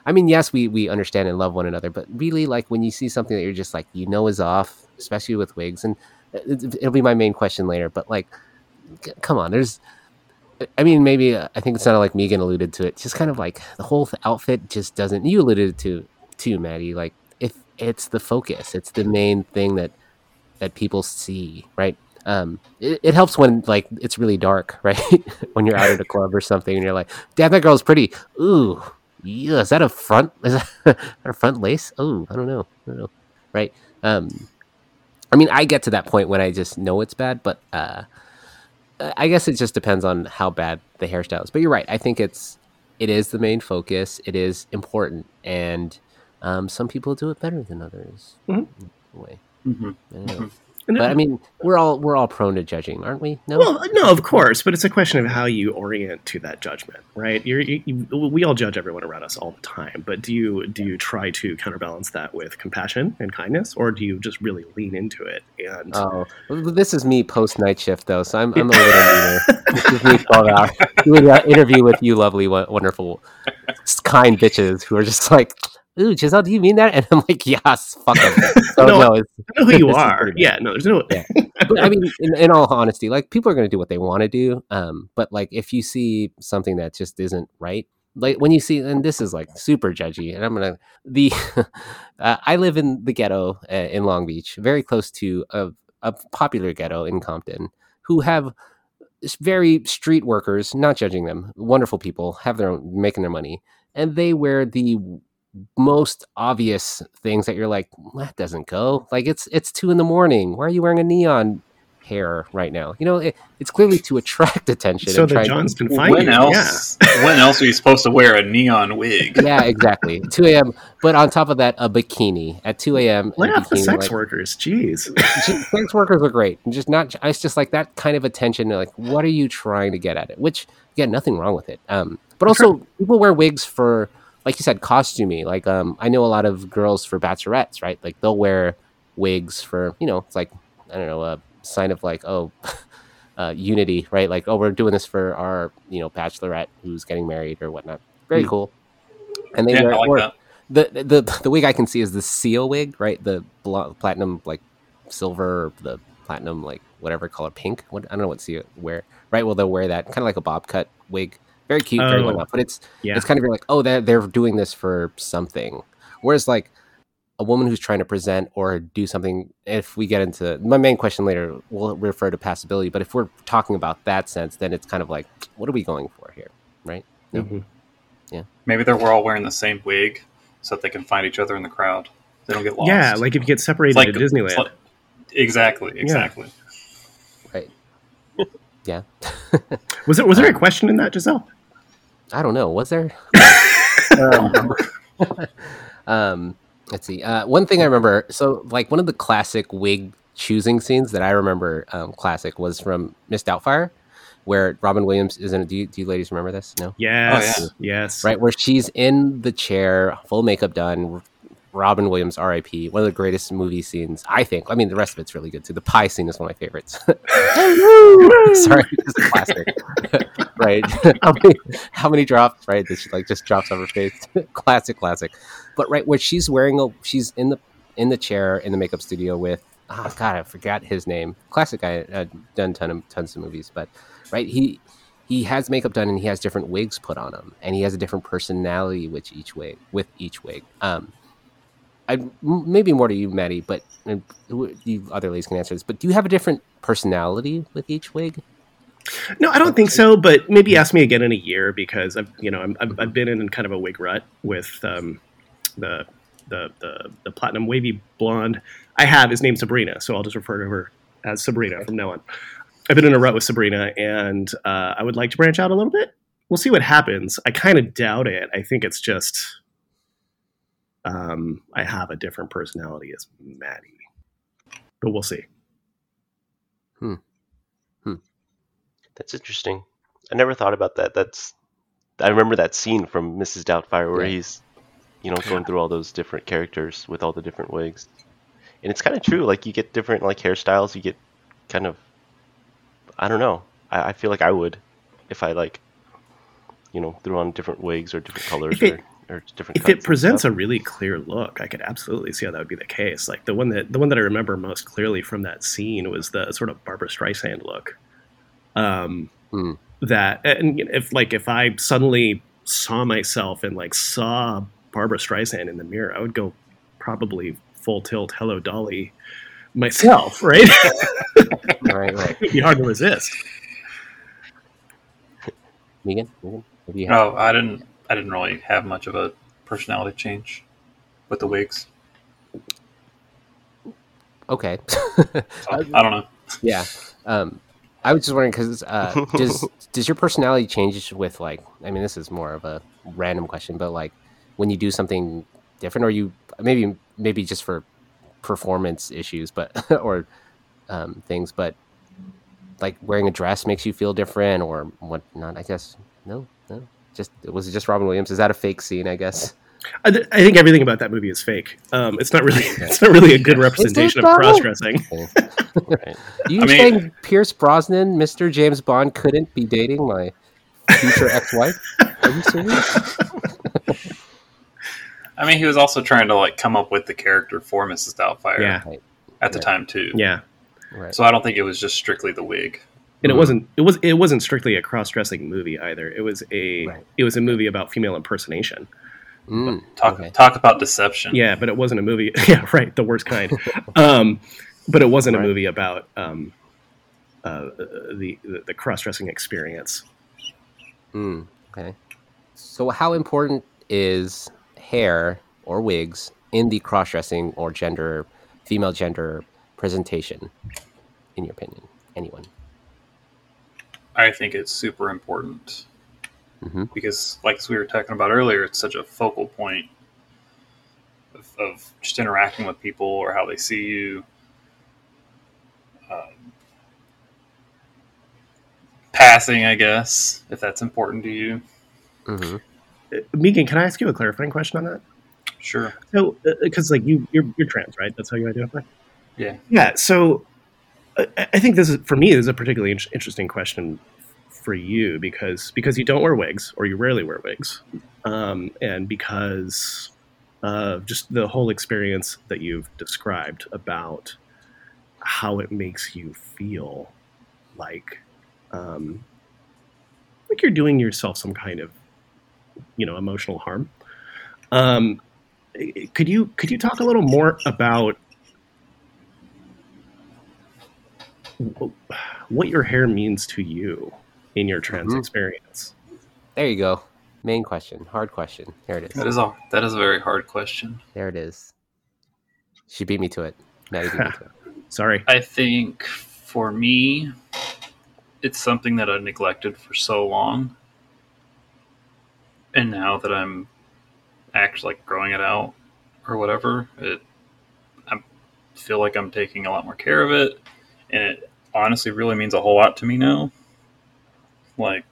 I mean, yes, we we understand and love one another, but really, like when you see something that you're just like you know is off, especially with wigs, and it, it'll be my main question later. But like, come on, there's. I mean, maybe uh, I think it sounded like Meegan alluded to it. Just kind of like the whole outfit just doesn't. You alluded to too, Maddie. Like if it's the focus, it's the main thing that that people see, right? Um, it, it helps when like it's really dark, right? when you're out at a club or something, and you're like, "Damn, that girl's pretty." Ooh, yeah, is that a front? Is that a front lace? Oh, I don't know. I don't know, right? Um, I mean, I get to that point when I just know it's bad, but uh, I guess it just depends on how bad the hairstyle is. But you're right. I think it's it is the main focus. It is important, and um, some people do it better than others. Mhm. in a way. Mhm. I don't know. And But I mean, we're all we're all prone to judging, aren't we? No. Well, no, of course, but it's a question of how you orient to that judgment, right? You're, you, you, we all judge everyone around us all the time, but do you do you try to counterbalance that with compassion and kindness, or do you just really lean into it? And Oh, this is me post night shift though, so I'm, I'm a little. This is me twelve hours doing an interview with you, lovely, wonderful, kind bitches who are just like, "Ooh, Giselle, do you mean that?" And I'm like, "Yes, fuck them." So No, no, I know who you are. Yeah, no, there's no. Yeah. but I mean, in, in all honesty, like people are going to do what they want to do. Um, but like if you see something that just isn't right, like when you see, and this is like super judgy, and I'm gonna the, uh, I live in the ghetto uh, in Long Beach, very close to a, a popular ghetto in Compton, who have very street workers. Not judging them, wonderful people, have their own making their money, and they wear the most obvious things that you're like that doesn't go like it's it's two in the morning why are you wearing a neon hair right now? You know, it, it's clearly to attract attention. So and that try- John's been finding. When else? when else are you supposed to wear a neon wig? yeah, exactly. 2 a.m. But on top of that, a bikini at 2 a.m. Lay in off the sex like- workers. Jeez. Sex workers are great. Just not. It's just like that kind of attention. Like, what are you trying to get at it? Which, again, nothing wrong with it. Um, but also people wear wigs for, like you said, costumey. Like, um, I know a lot of girls for bachelorettes, right? Like they'll wear wigs for, you know, it's like I don't know, a sign of like, oh, uh, unity, right? Like, oh, we're doing this for our, you know, bachelorette who's getting married or whatnot. Very Hmm. cool. And they Yeah, wear, like or- the the the wig I can see is the Sia wig, right? The blo- platinum like silver, the platinum like whatever color, pink. What I don't know what Sia wear, right? Well, they'll wear that kind of like a bob cut wig, very cute, very Oh. whatnot. But it's Yeah. it's kind of like oh they're they're doing this for something, whereas like a woman who's trying to present or do something. If we get into my main question later, we'll refer to passability. But if we're talking about that sense, then it's kind of like what are we going for here, right? No. Mhm. Maybe they're all wearing the same wig so that they can find each other in the crowd. They don't get lost. Yeah, like if you get separated It's like at Disneyland. it's like- exactly, exactly. Right. Yeah. was there was there a question in that, Giselle? I don't know. Was there? um, um, let's see. Uh, one thing I remember. So, like one of the classic wig choosing scenes that I remember, um, classic was from Miss Doubtfire, where Robin Williams is in. Do you, do you ladies remember this? No. Yes. Yes. Right, where she's in the chair, full makeup done. Robin Williams, R.I.P. One of the greatest movie scenes, I think. I mean, the rest of it's really good too. The pie scene is one of my favorites. Sorry, a classic. right? how many how many drops? Right? That she like just drops off her face. classic, classic. But right where she's wearing a, she's in the in the chair in the makeup studio with. Oh God, I forgot his name. Classic guy, uh, done ton of tons of movies, but right he he has makeup done and he has different wigs put on him and he has a different personality with each wig with each wig um I, maybe more to you maddie but uh, you other ladies can answer this but do you have a different personality with each wig No, I don't think so. But maybe ask me again in a year because I've you know I'm, I've, I've been in kind of a wig rut with um, the, the the the platinum wavy blonde I have is named Sabrina, so I'll just refer to her as Sabrina from now on. I've been in a rut with Sabrina, and uh, I would like to branch out a little bit. We'll see what happens. I kind of doubt it. I think it's just um, I have a different personality as Maddie, but we'll see. That's interesting. I never thought about that. That's I remember that scene from Mrs. Doubtfire where Yeah. he's you know going through all those different characters with all the different wigs. And it's kind of true. Like you get different like hairstyles. You get kind of I don't know. I, I feel like I would if I like you know threw on different wigs or different colors If it- or, or different. if it presents a really clear look, I could absolutely see how that would be the case. Like the one that the one that I remember most clearly from that scene was the sort of Barbra Streisand look. Um, Hmm. that and if like if I suddenly saw myself and like saw Barbra Streisand in the mirror, I would go probably full tilt, hello Dolly, myself. Right? right right It'd be hard to resist. meegan meegan have you had- Oh, I didn't. I didn't really have much of a personality change with the wigs. okay. So, I don't know. yeah. Um i was just wondering because uh does does your personality change with like i mean this is more of a random question but like when you do something different or you maybe maybe just for performance issues but or um things but like wearing a dress makes you feel different or whatnot i guess? No? No just was it just robin williams is that a fake scene i guess I, th- I think everything about that movie is fake. Um, it's not really it's not really a good representation of cross dressing. right. you I mean- saying pierce brosnan mr james bond couldn't be dating my future ex-wife are you serious I mean, he was also trying to like come up with the character for Mrs. Doubtfire Yeah, at the Yeah. time too. yeah. right So I don't think it was just strictly the wig. And it Mhm. wasn't it was it wasn't strictly a cross-dressing movie either it was a Right. it was a movie about female impersonation Mm, Talk okay. talk about deception. yeah but it wasn't a movie yeah right the worst kind um but it wasn't a movie about um uh the the, the cross-dressing experience Mm, okay. So, how important is hair or wigs in the cross dressing or gender, female gender presentation, in your opinion? anyone? I think it's super important hmm because, like we were talking about earlier, it's such a focal point of, of just interacting with people or how they see you. Um, passing, I guess, if that's important to you. hmm Uh, Meegan, can I ask you a clarifying question on that? Sure. So, because like you, you're, you're trans, right? That's how you identify. Yeah. Yeah. So, uh, I think this is for me this is a particularly in- interesting question for you because because you don't wear wigs or you rarely wear wigs, um, and because of just the whole experience that you've described about how it makes you feel like um, like you're doing yourself some kind of you know emotional harm. Um, could you could you talk a little more about what your hair means to you in your trans Mhm. experience? There you go. Main question, hard question. There it is. That is a that is a very hard question. There it is. She beat me to it. Maddie beat me to it. Sorry. I think for me, it's something that I neglected for so long, and now that I'm actually like growing it out or whatever, it I feel like I'm taking a lot more care of it, and it honestly really means a whole lot to me now. Like,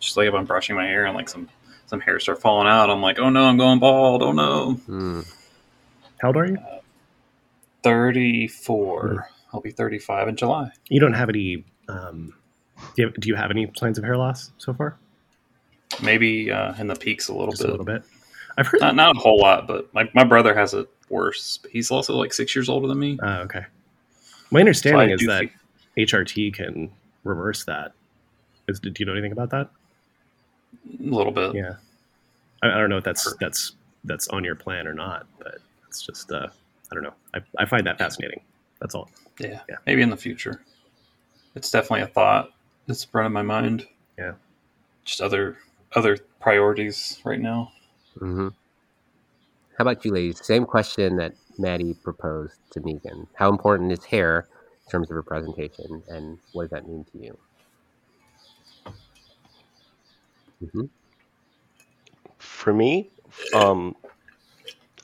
just like if I'm brushing my hair and like some some hair start falling out, I'm like, oh no, I'm going bald. Oh no, Hmm. How old are you? 34. I'll be 35 in July. You don't have any. Um, do, you have, do you have any signs of hair loss so far? Maybe uh, in the peaks a little Just bit. a little bit. I've heard. Not, not a whole lot, but my, my brother has it worse. He's also like six years older than me. Uh, okay. My understanding I is that feel- HRT can reverse that. Is, do you know anything about that? a little bit. Yeah. I, I don't know if that's that's that's on your plan or not, but it's just uh, I don't know. I, I find that fascinating. That's all. Yeah. Yeah. Maybe in the future. It's definitely a thought that's run in my mind. Yeah. Just other other priorities right now. hmm How about you, ladies? Same question that Maddie proposed to Meegan. How important is hair in terms of representation, and what does that mean to you? hmm For me, um,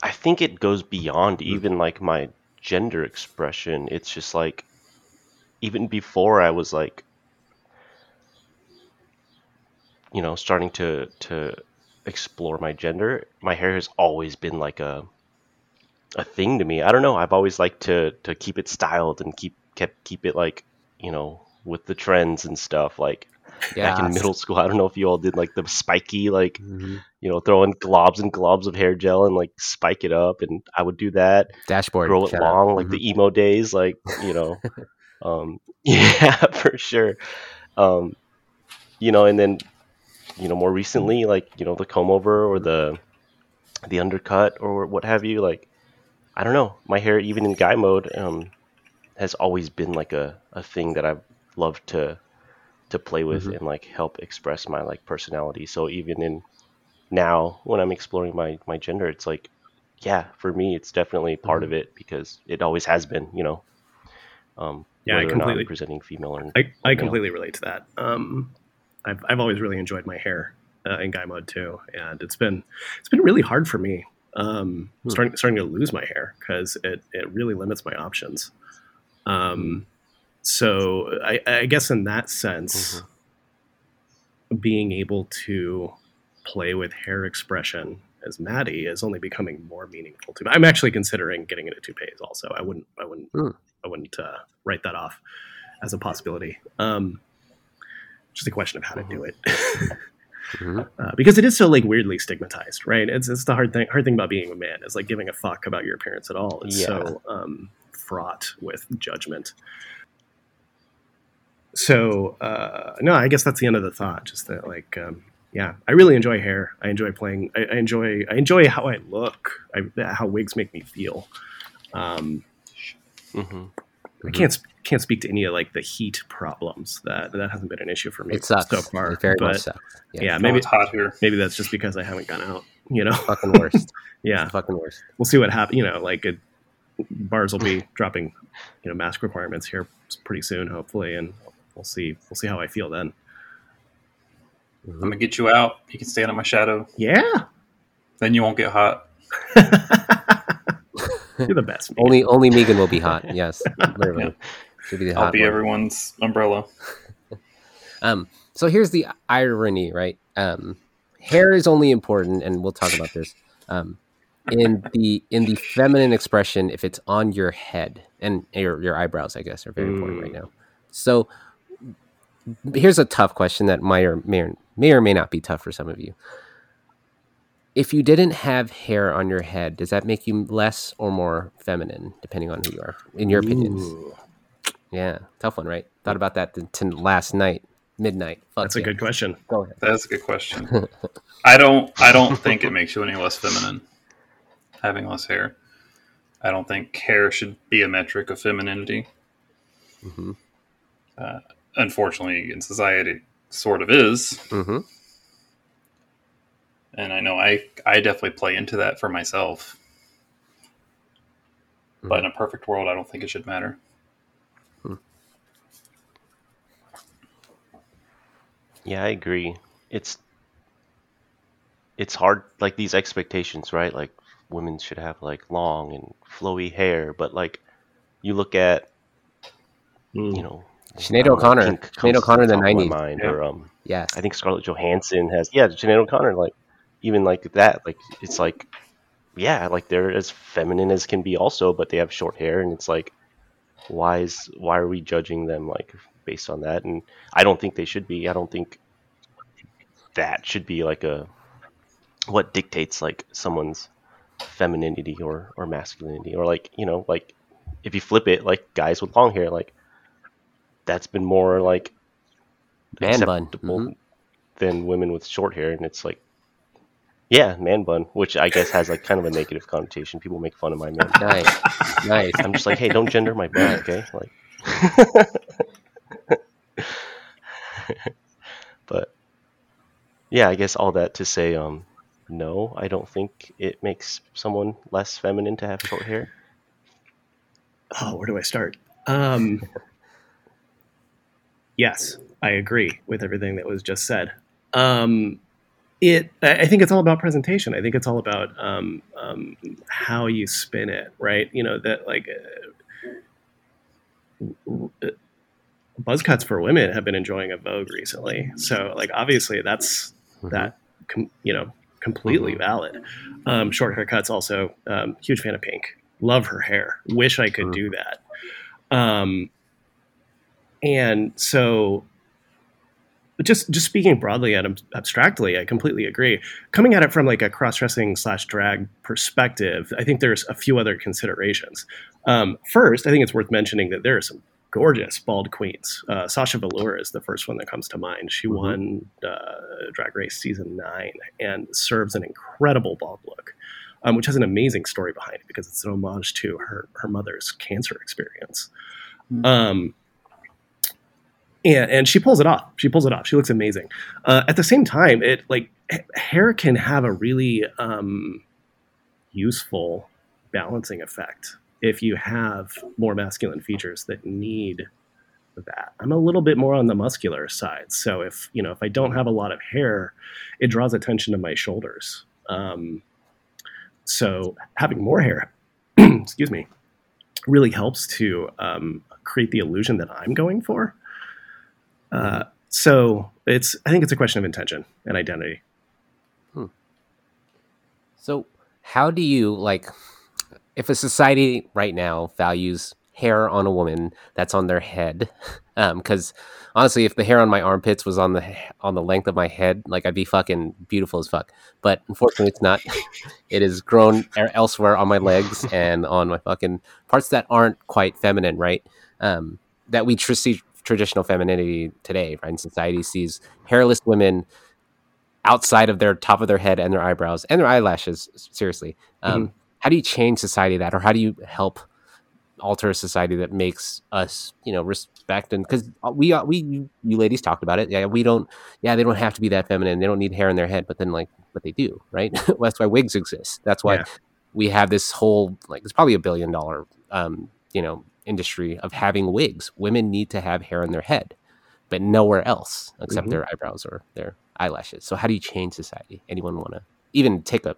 I think it goes beyond even like my gender expression. It's just like even before I was like you know starting to to explore my gender, my hair has always been like a a thing to me. I don't know. I've always liked to to keep it styled and keep kept keep it like you know with the trends and stuff. Like back in middle school, I don't know if you all did like the spiky like hmm you know, throwing globs and globs of hair gel and like spike it up. And I would do that, Dashboard. grow it shout out. long, like Mhm. the emo days, like, you know, um, yeah, for sure. Um, you know, and then, you know, more recently, like, you know, the comb over or the, the undercut or what have you, like, I don't know, my hair, even in guy mode, um, has always been like a, a thing that I've loved to, to play with Mhm. and like help express my like personality. So even in now when I'm exploring my my gender, it's like, yeah, for me, it's definitely part Mm-hmm. of it because it always has been, you know. Um, Yeah, I whether or not I'm completely- presenting female or I, I completely relate to that. Um, I've, I've always really enjoyed my hair uh, in guy mode too, and it's been it's been really hard for me um, Hmm. starting starting to lose my hair because it it really limits my options. Um, so I, I guess in that sense, being able to play with hair expression as Maddie is only becoming more meaningful to me. I'm actually considering getting into toupees. Also, I wouldn't I wouldn't Hmm. I wouldn't uh, write that off as a possibility. Um, just a question of how to do it. Mhm. uh, because it is so like weirdly stigmatized, right? It's it's the hard thing. Hard thing about being a man is like giving a fuck about your appearance at all. It's Yeah. so um, fraught with judgment. So uh, no, I guess that's the end of the thought. Just that like. Um, yeah, I really enjoy hair. I enjoy playing. I, I enjoy. I enjoy how I look. I, how wigs make me feel. Um, hmm I can't can't speak to any of like the heat problems. That that hasn't been an issue for me It sucks. so far. it very but much sucks. yeah, Oh, maybe it's hot here. maybe that's just because I haven't gone out. You know, Fucking worst. yeah. Fucking worst. We'll see what happens. You know, like it, bars will be dropping, you know, mask requirements here pretty soon, hopefully, and we'll see. We'll see how I feel then. Mm-hmm. I'm gonna get you out. You can stand in my shadow. Yeah, Then you won't get hot. you're the best. man. Only only Meegan will be hot. Yes, literally. She'll be the I'll be one. everyone's umbrella. Um, so here's the irony, right? Um, hair is only important, and we'll talk about this. Um, in the in the feminine expression, if it's on your head and your your eyebrows, I guess, are very important right now. So here's a tough question that may or may or, may or may not be tough for some of you. If you didn't have hair on your head, does that make you less or more feminine, depending on who you are, in your opinions? Ooh, Yeah, tough one, right? Thought about that t- t- last night, midnight. Fuck that's a good question. Go ahead. That's a good question. I don't. I don't think it makes you any less feminine having less hair. I don't think hair should be a metric of femininity. hmm Unfortunately, in society, sort of is, hmm and I know I I definitely play into that for myself. But in a perfect world, I don't think it should matter. Yeah, I agree. It's it's hard like these expectations, right? Like women should have like long and flowy hair, but like you look at Mm. you know Sinead I don't know, O'Connor. Pink Sinead O'Connor in the top of my 90s. mind, Yeah. or um Yes. I think Scarlett Johansson has yeah, Sinead O'Connor like even like that like it's like yeah, like they're as feminine as can be also, but they have short hair and it's like why is why are we judging them like based on that and I don't think they should be. I don't think that should be like a what dictates like someone's femininity or or masculinity or like you know like if you flip it like guys with long hair like that's been more like Man bun. acceptable Mhm. than women with short hair and it's like yeah man bun which i guess has like kind of a negative connotation people make fun of my man Nice. nice. i'm just like hey don't gender my bun okay like but yeah i guess all that to say um no i don't think it makes someone less feminine to have short hair Oh, where do I start? Um, yes, I agree with everything that was just said. Um, it, I think it's all about presentation. I think it's all about um, um, how you spin it, right? You know that like uh, buzz cuts for women have been enjoying a vogue recently. So like obviously that's Mhm. that com- you know completely valid. Um, short haircuts also um, huge fan of Pink. Love her hair. Wish I could Mhm. do that. Um, and so just just speaking broadly and ab- abstractly, I completely agree. Coming at it from like a cross dressing slash drag perspective, I think there's a few other considerations. Um, first, I think it's worth mentioning that there are some gorgeous bald queens. Uh, Sasha Velour is the first one that comes to mind. She Mhm. won uh, Drag Race season nine and serves an incredible bald look, um, which has an amazing story behind it because it's an homage to her her mother's cancer experience. Mhm. Um, and and she pulls it off. She pulls it off. She looks amazing. Uh, at the same time, it like h- hair can have a really um, useful balancing effect if you have more masculine features that need that. I'm a little bit more on the muscular side, so if you know if I don't have a lot of hair, it draws attention to my shoulders. Um, so having more hair, excuse me, really helps to um, create the illusion that I'm going for. Uh, so it's I think it's a question of intention and identity. So, how do you like if a society right now values hair on a woman that's on their head? Because honestly, if the hair on my armpits was on the on the length of my head, like I'd be fucking beautiful as fuck. But unfortunately, it's not. it is grown elsewhere on my legs and on my fucking parts that aren't quite feminine, right? Um, that we tr- see traditional femininity today, right? And society sees hairless women outside of their top of their head and their eyebrows and their eyelashes. Seriously, um, how do you change society that, or how do you help alter a society that makes us, you know, respect and because we we you, you ladies talked about it. Yeah, we don't. Yeah, they don't have to be that feminine. They don't need hair in their head, but then like, but they do, right? That's why wigs exist. That's why. Yeah. we have this whole like it's probably a billion dollar um, you know industry of having wigs. Women need to have hair on their head, but nowhere else except Mhm. their eyebrows or their eyelashes. So how do you change society? Anyone want to even take a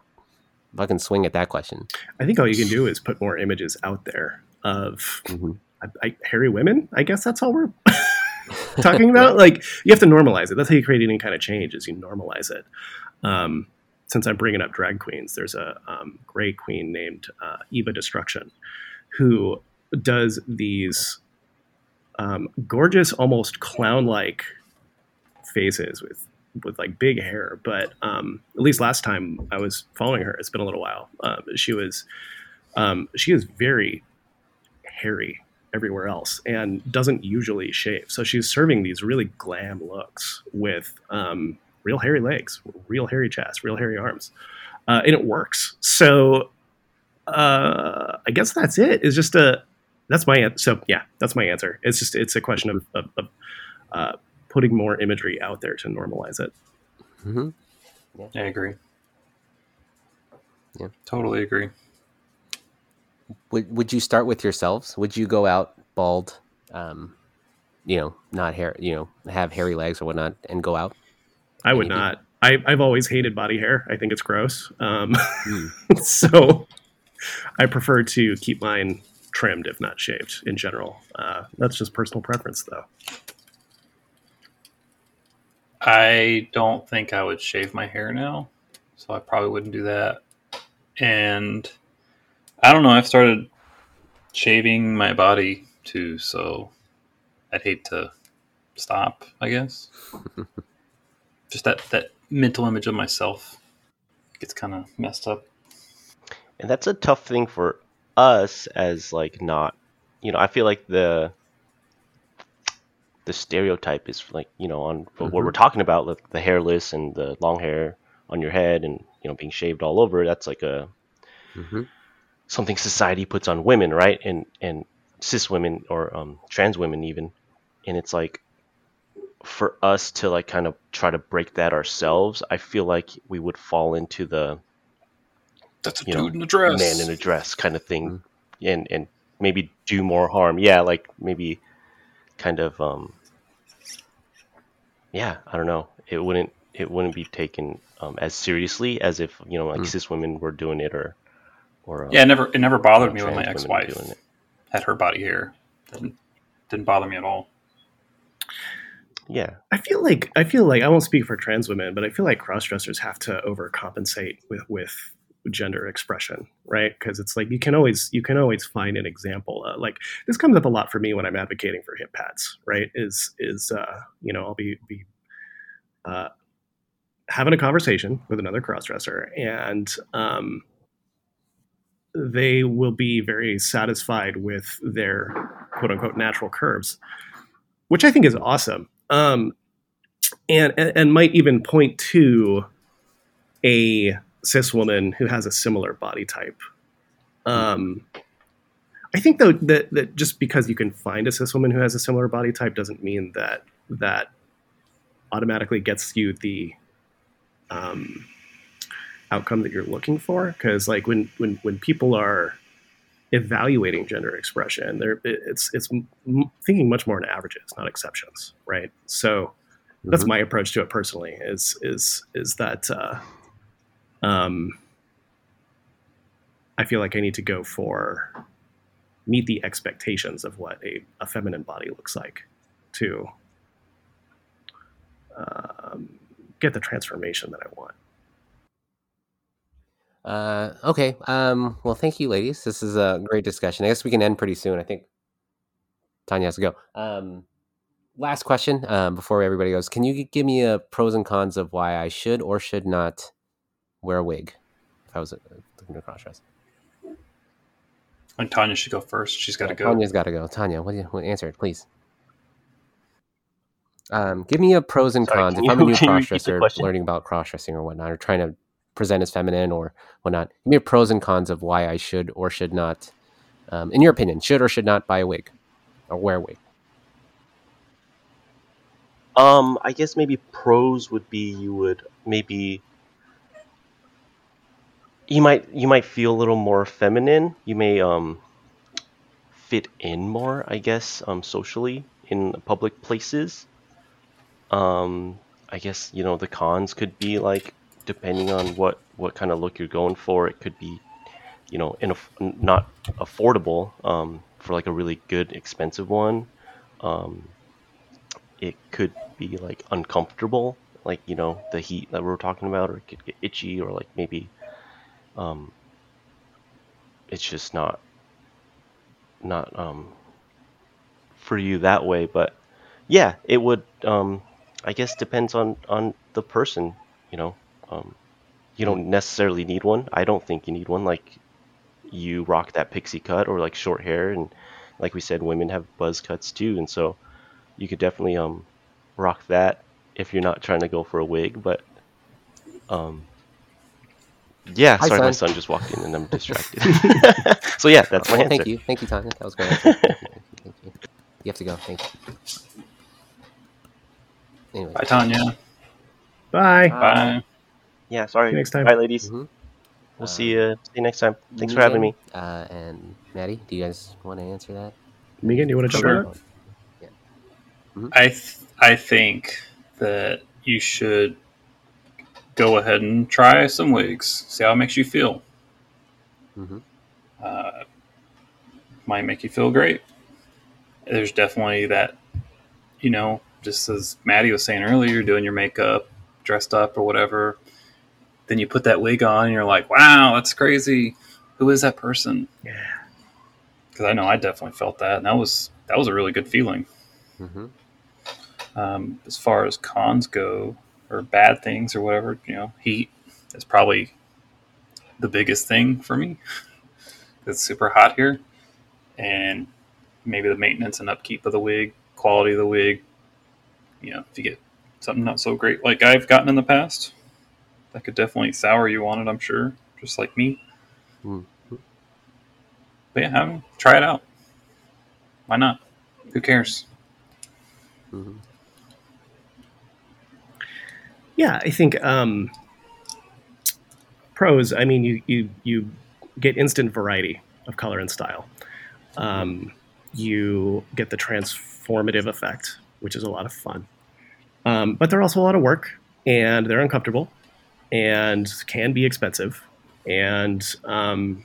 fucking swing at that question? I think all you can do is put more images out there of Mhm. I, I, hairy women. I guess that's all we're talking about. Like you have to normalize it. That's how you create any kind of change is you normalize it. Um, since I'm bringing up drag queens, there's a um, great queen named uh, Eva Destruction who does these um, gorgeous, almost clown-like faces with with like big hair. But um, at least last time I was following her, it's been a little while. Um, she was um, she is very hairy everywhere else and doesn't usually shave. So she's serving these really glam looks with um, real hairy legs, real hairy chest, real hairy arms, uh, and it works. So uh, I guess that's it. It's just a that's my answer. So yeah, that's my answer. It's just it's a question of, of, of uh, putting more imagery out there to normalize it. hmm I agree. Yeah. Totally agree. Would Would you start with yourselves? Would you go out bald? Um, you know, not hair. You know, have hairy legs or whatnot, and go out. I would Maybe. not. I, I've always hated body hair. I think it's gross. Um, Mm. so I prefer to keep mine trimmed, if not shaved, in general. Uh, that's just personal preference, though. I don't think I would shave my hair now, so I probably wouldn't do that. And I don't know. I've started shaving my body too, so I'd hate to stop. I guess just that that mental image of myself gets kind of messed up. and that's a tough thing for us as like not you know i feel like the the stereotype is like you know on what Mhm. we're talking about like the hairless and the long hair on your head and you know being shaved all over that's like a hmm something society puts on women right? And and cis women or um, trans women even. And it's like for us to like kind of try to break that ourselves i feel like we would fall into the That's a You know, dude in a dress. man in a dress kind of thing. And and maybe do more harm. Yeah like maybe kind of um yeah i don't know it wouldn't it wouldn't be taken um, as seriously as if you know like Mm. cis women were doing it or or um, yeah, it never it never bothered you me when my ex-wife had her body hair. Didn't didn't bother me at all. yeah I feel like I feel like I won't speak for trans women, but I feel like cross dressers have to overcompensate with with gender expression, right? Because it's like you can always you can always find an example. Uh, like this comes up a lot for me when I'm advocating for hip pads, right? Is is uh, you know I'll be be uh, having a conversation with another cross dresser and um, they will be very satisfied with their quote unquote natural curves, which I think is awesome. Um, and and might even point to a cis woman who has a similar body type. Um, I think though that that just because you can find a cis woman who has a similar body type doesn't mean that that automatically gets you the um, outcome that you're looking for. Because like when when when people are evaluating gender expression, they're it's it's m- thinking much more in averages, not exceptions, right? So that's Mhm. my approach to it personally. Is is is that uh, um, I feel like I need to go for meet the expectations of what a, a feminine body looks like to um, get the transformation that I want. Uh, okay. Um, well, thank you, ladies. This is a great discussion. I guess we can end pretty soon. I think Tanya has to go. Um, last question um, before everybody goes. Can you give me a pros and cons of why I should or should not wear a wig if I was uh, looking to cross dress? I think Tanya should go first. She's got to go. Tanya's got to go. Tanya, what do you what, answer it, please? Um, give me a pros and Sorry, cons. can If I'm a new can you cross dresser learning about cross dressing or whatnot, or trying to present as feminine or whatnot, give me a pros and cons of why I should or should not, um, in your opinion, should or should not buy a wig or wear a wig. Um, I guess maybe pros would be you would maybe you might you might feel a little more feminine. You may um fit in more, I guess, um socially in public places. Um, I guess you know the cons could be like depending on what what kind of look you're going for. It could be, you know, in not affordable um, for like a really good expensive one. Um, it could be like uncomfortable, like you know the heat that we were talking about, or it could get itchy, or like maybe um, it's just not not um, for you that way. But yeah, it would. Um, I guess depends on on the person. You know, um, you don't necessarily need one. I don't think you need one. Like you rock that pixie cut or like short hair, and like we said, women have buzz cuts too, and so you could definitely um rock that if you're not trying to go for a wig. But um, yeah, Hi, sorry, my son. son just walked in and I'm distracted. so yeah, that's my Well, answer. thank you, thank you, Tanya. That was great. Thank you, you, thank you. You have to go. Thank you. Anyway, Bye, Tanya. Bye. Bye. Yeah, sorry. See you next time. Bye, ladies. Mhm. We'll see you. See you next time. Thanks for having me. Uh, and Maddie, do you guys want to answer that? Meegan, do you want to jump Sure. in? I th- I think that you should go ahead and try some wigs. See how it makes you feel. Mhm. Uh, might make you feel great. There's definitely that, you know, just as Maddie was saying earlier, you're doing your makeup, dressed up or whatever. Then you put that wig on and you're like, wow, that's crazy. Who is that person? Yeah. Because I know I definitely felt that, and that was that was a really good feeling. Mm-hmm. Um, as far as cons go, or bad things, or whatever, you know, heat is probably the biggest thing for me. It's super hot here, and maybe the maintenance and upkeep of the wig, quality of the wig. You know, if you get something not so great like I've gotten in the past, that could definitely sour you on it. I'm sure, just like me. Mm. But yeah, have 'em- try it out. Why not? Who cares? Mm-hmm. Yeah, I think um, pros. I mean, you you you get instant variety of color and style. Um, you get the transformative effect, which is a lot of fun. Um, but they're also a lot of work, and they're uncomfortable, and can be expensive. And um,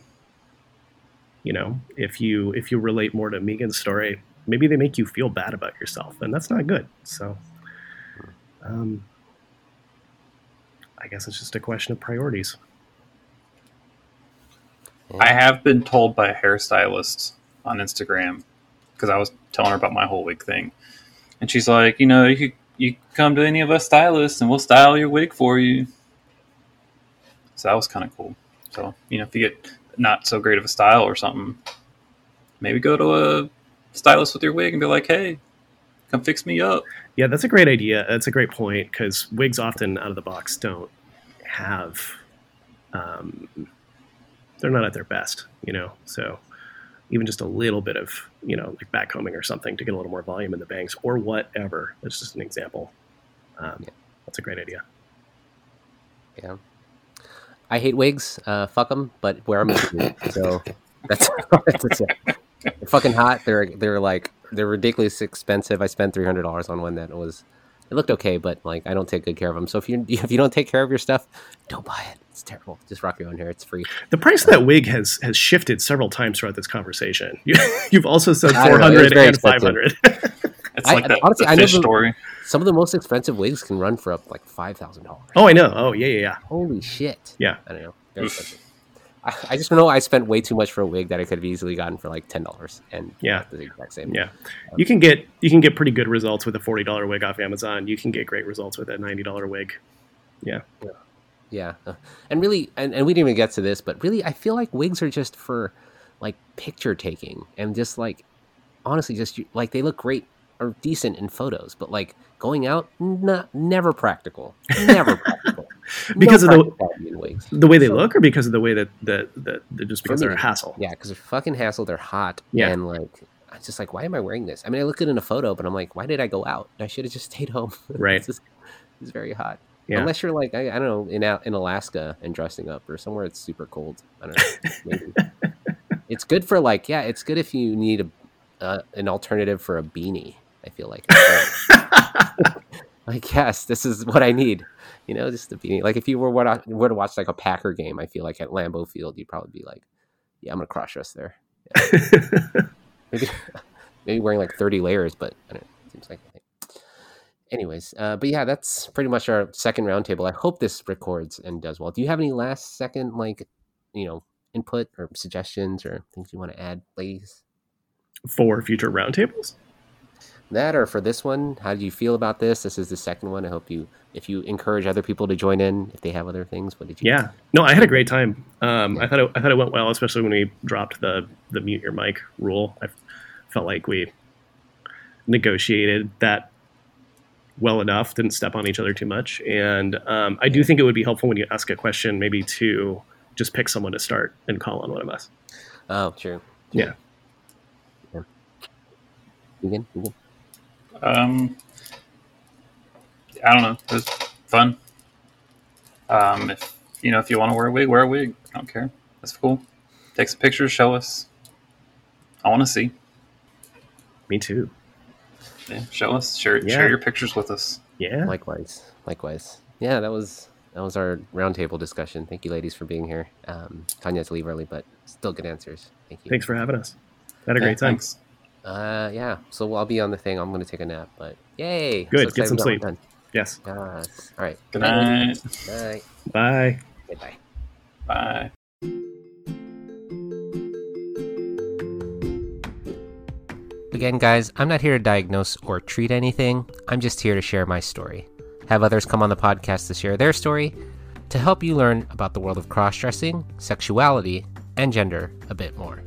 you know, if you if you relate more to Meegan's story, maybe they make you feel bad about yourself, and that's not good. So. Um, I guess it's just a question of priorities. I have been told by a hairstylist on Instagram because I was telling her about my whole wig thing, and she's like, you know, you could, you come to any of us stylists and we'll style your wig for you. So that was kind of cool. So you know, if you get not so great of a style or something, maybe go to a stylist with your wig and be like, hey, come fix me up. Yeah, that's a great idea. That's a great point because wigs often out of the box don't have, um, they're not at their best, you know. So even just a little bit of, you know, like backcombing or something to get a little more volume in the bangs or whatever. That's just an example. Um, Yeah. That's a great idea. Yeah. I hate wigs. Uh, fuck them, but wear them. so that's, that's it. They're fucking hot. They're they're like they're ridiculously expensive. I spent three hundred dollars on one that was. It looked okay, but like I don't take good care of them. So if you if you don't take care of your stuff, don't buy it. It's terrible. Just rock your own hair. It's free. The price of that wig has has shifted several times throughout this conversation. You, you've also said I don't know, it was 400 and 500. It's I- like honestly, the I never- story. Some of the most expensive wigs can run for up like five thousand dollars. oh, I know. Oh, yeah, yeah, yeah. Holy shit! Yeah. I don't know. Very Oof. expensive. I, I just know I spent way too much for a wig that I could have easily gotten for like ten dollars, and Yeah. the exact same. Yeah, you can get you can get pretty good results with a forty dollar wig off Amazon. You can get great results with a ninety dollar wig. Yeah, Yeah, uh, and really, and, and we didn't even get to this, but really, I feel like wigs are just for like picture taking and just like honestly, just like they look great or decent in photos, but like going out, not never practical, never practical. Because no of the- practicality in the way they So- look, or because of the way that that, that, that just For because they're me, a hassle. Yeah, because they're fucking hassle. They're hot. Yeah. and like. I'm just like, why am I wearing this? I mean, I look good in a photo, but I'm like, why did I go out? I should have just stayed home. Right. it's, just, it's very hot. Yeah. Unless you're like I, I don't know in Al- in Alaska and dressing up or somewhere it's super cold. I don't know. Maybe. it's good for like yeah, it's good if you need a uh, an alternative for a beanie. I feel like. like yes, this is what I need. You know, just a beanie. Like if you were what were to watch like a Packer game, I feel like at Lambeau Field, you'd probably be like, yeah, I'm gonna crush us there. Maybe maybe wearing like 30 layers, but I don't know. Seems like Anyways, uh, but yeah, that's pretty much our second roundtable. I hope this records and does well. Do you have any last second like, you know, input or suggestions or things you want to add, ladies? For future roundtables? That or for this one, how do you feel about this? This is the second one. I hope you, if you encourage other people to join in, if they have other things, what did you? Yeah. No, I had a great time. Um, I thought it, I thought it went well, especially when we dropped the the mute your mic rule. I felt like we negotiated that well enough, didn't step on each other too much, and um, I do think it would be helpful when you ask a question, maybe to just pick someone to start and call on one of us. Oh, true. Yeah. Vegan, vegan. Um, I don't know. It was fun. Um, if you know, if you want to wear a wig, wear a wig. I don't care. That's cool. Take some pictures. Show us. I want to see. Me too. Yeah, show us. Share Yeah. share your pictures with us. Yeah. Likewise, likewise. Yeah, that was that was our roundtable discussion. Thank you, ladies, for being here. Um, Tanya had to leave early, but still good answers. Thank you. Thanks for having us. Had a Yeah, great time. Thanks. Uh, yeah. So I'll be on the thing. I'm going to take a nap, but yay! Good, So get some sleep. Yes. done. Yes. All right. Good night. Night. Bye. Goodbye. Bye. Again, guys, I'm not here to diagnose or treat anything. I'm just here to share my story. Have others come on the podcast to share their story to help you learn about the world of cross dressing, sexuality, and gender a bit more.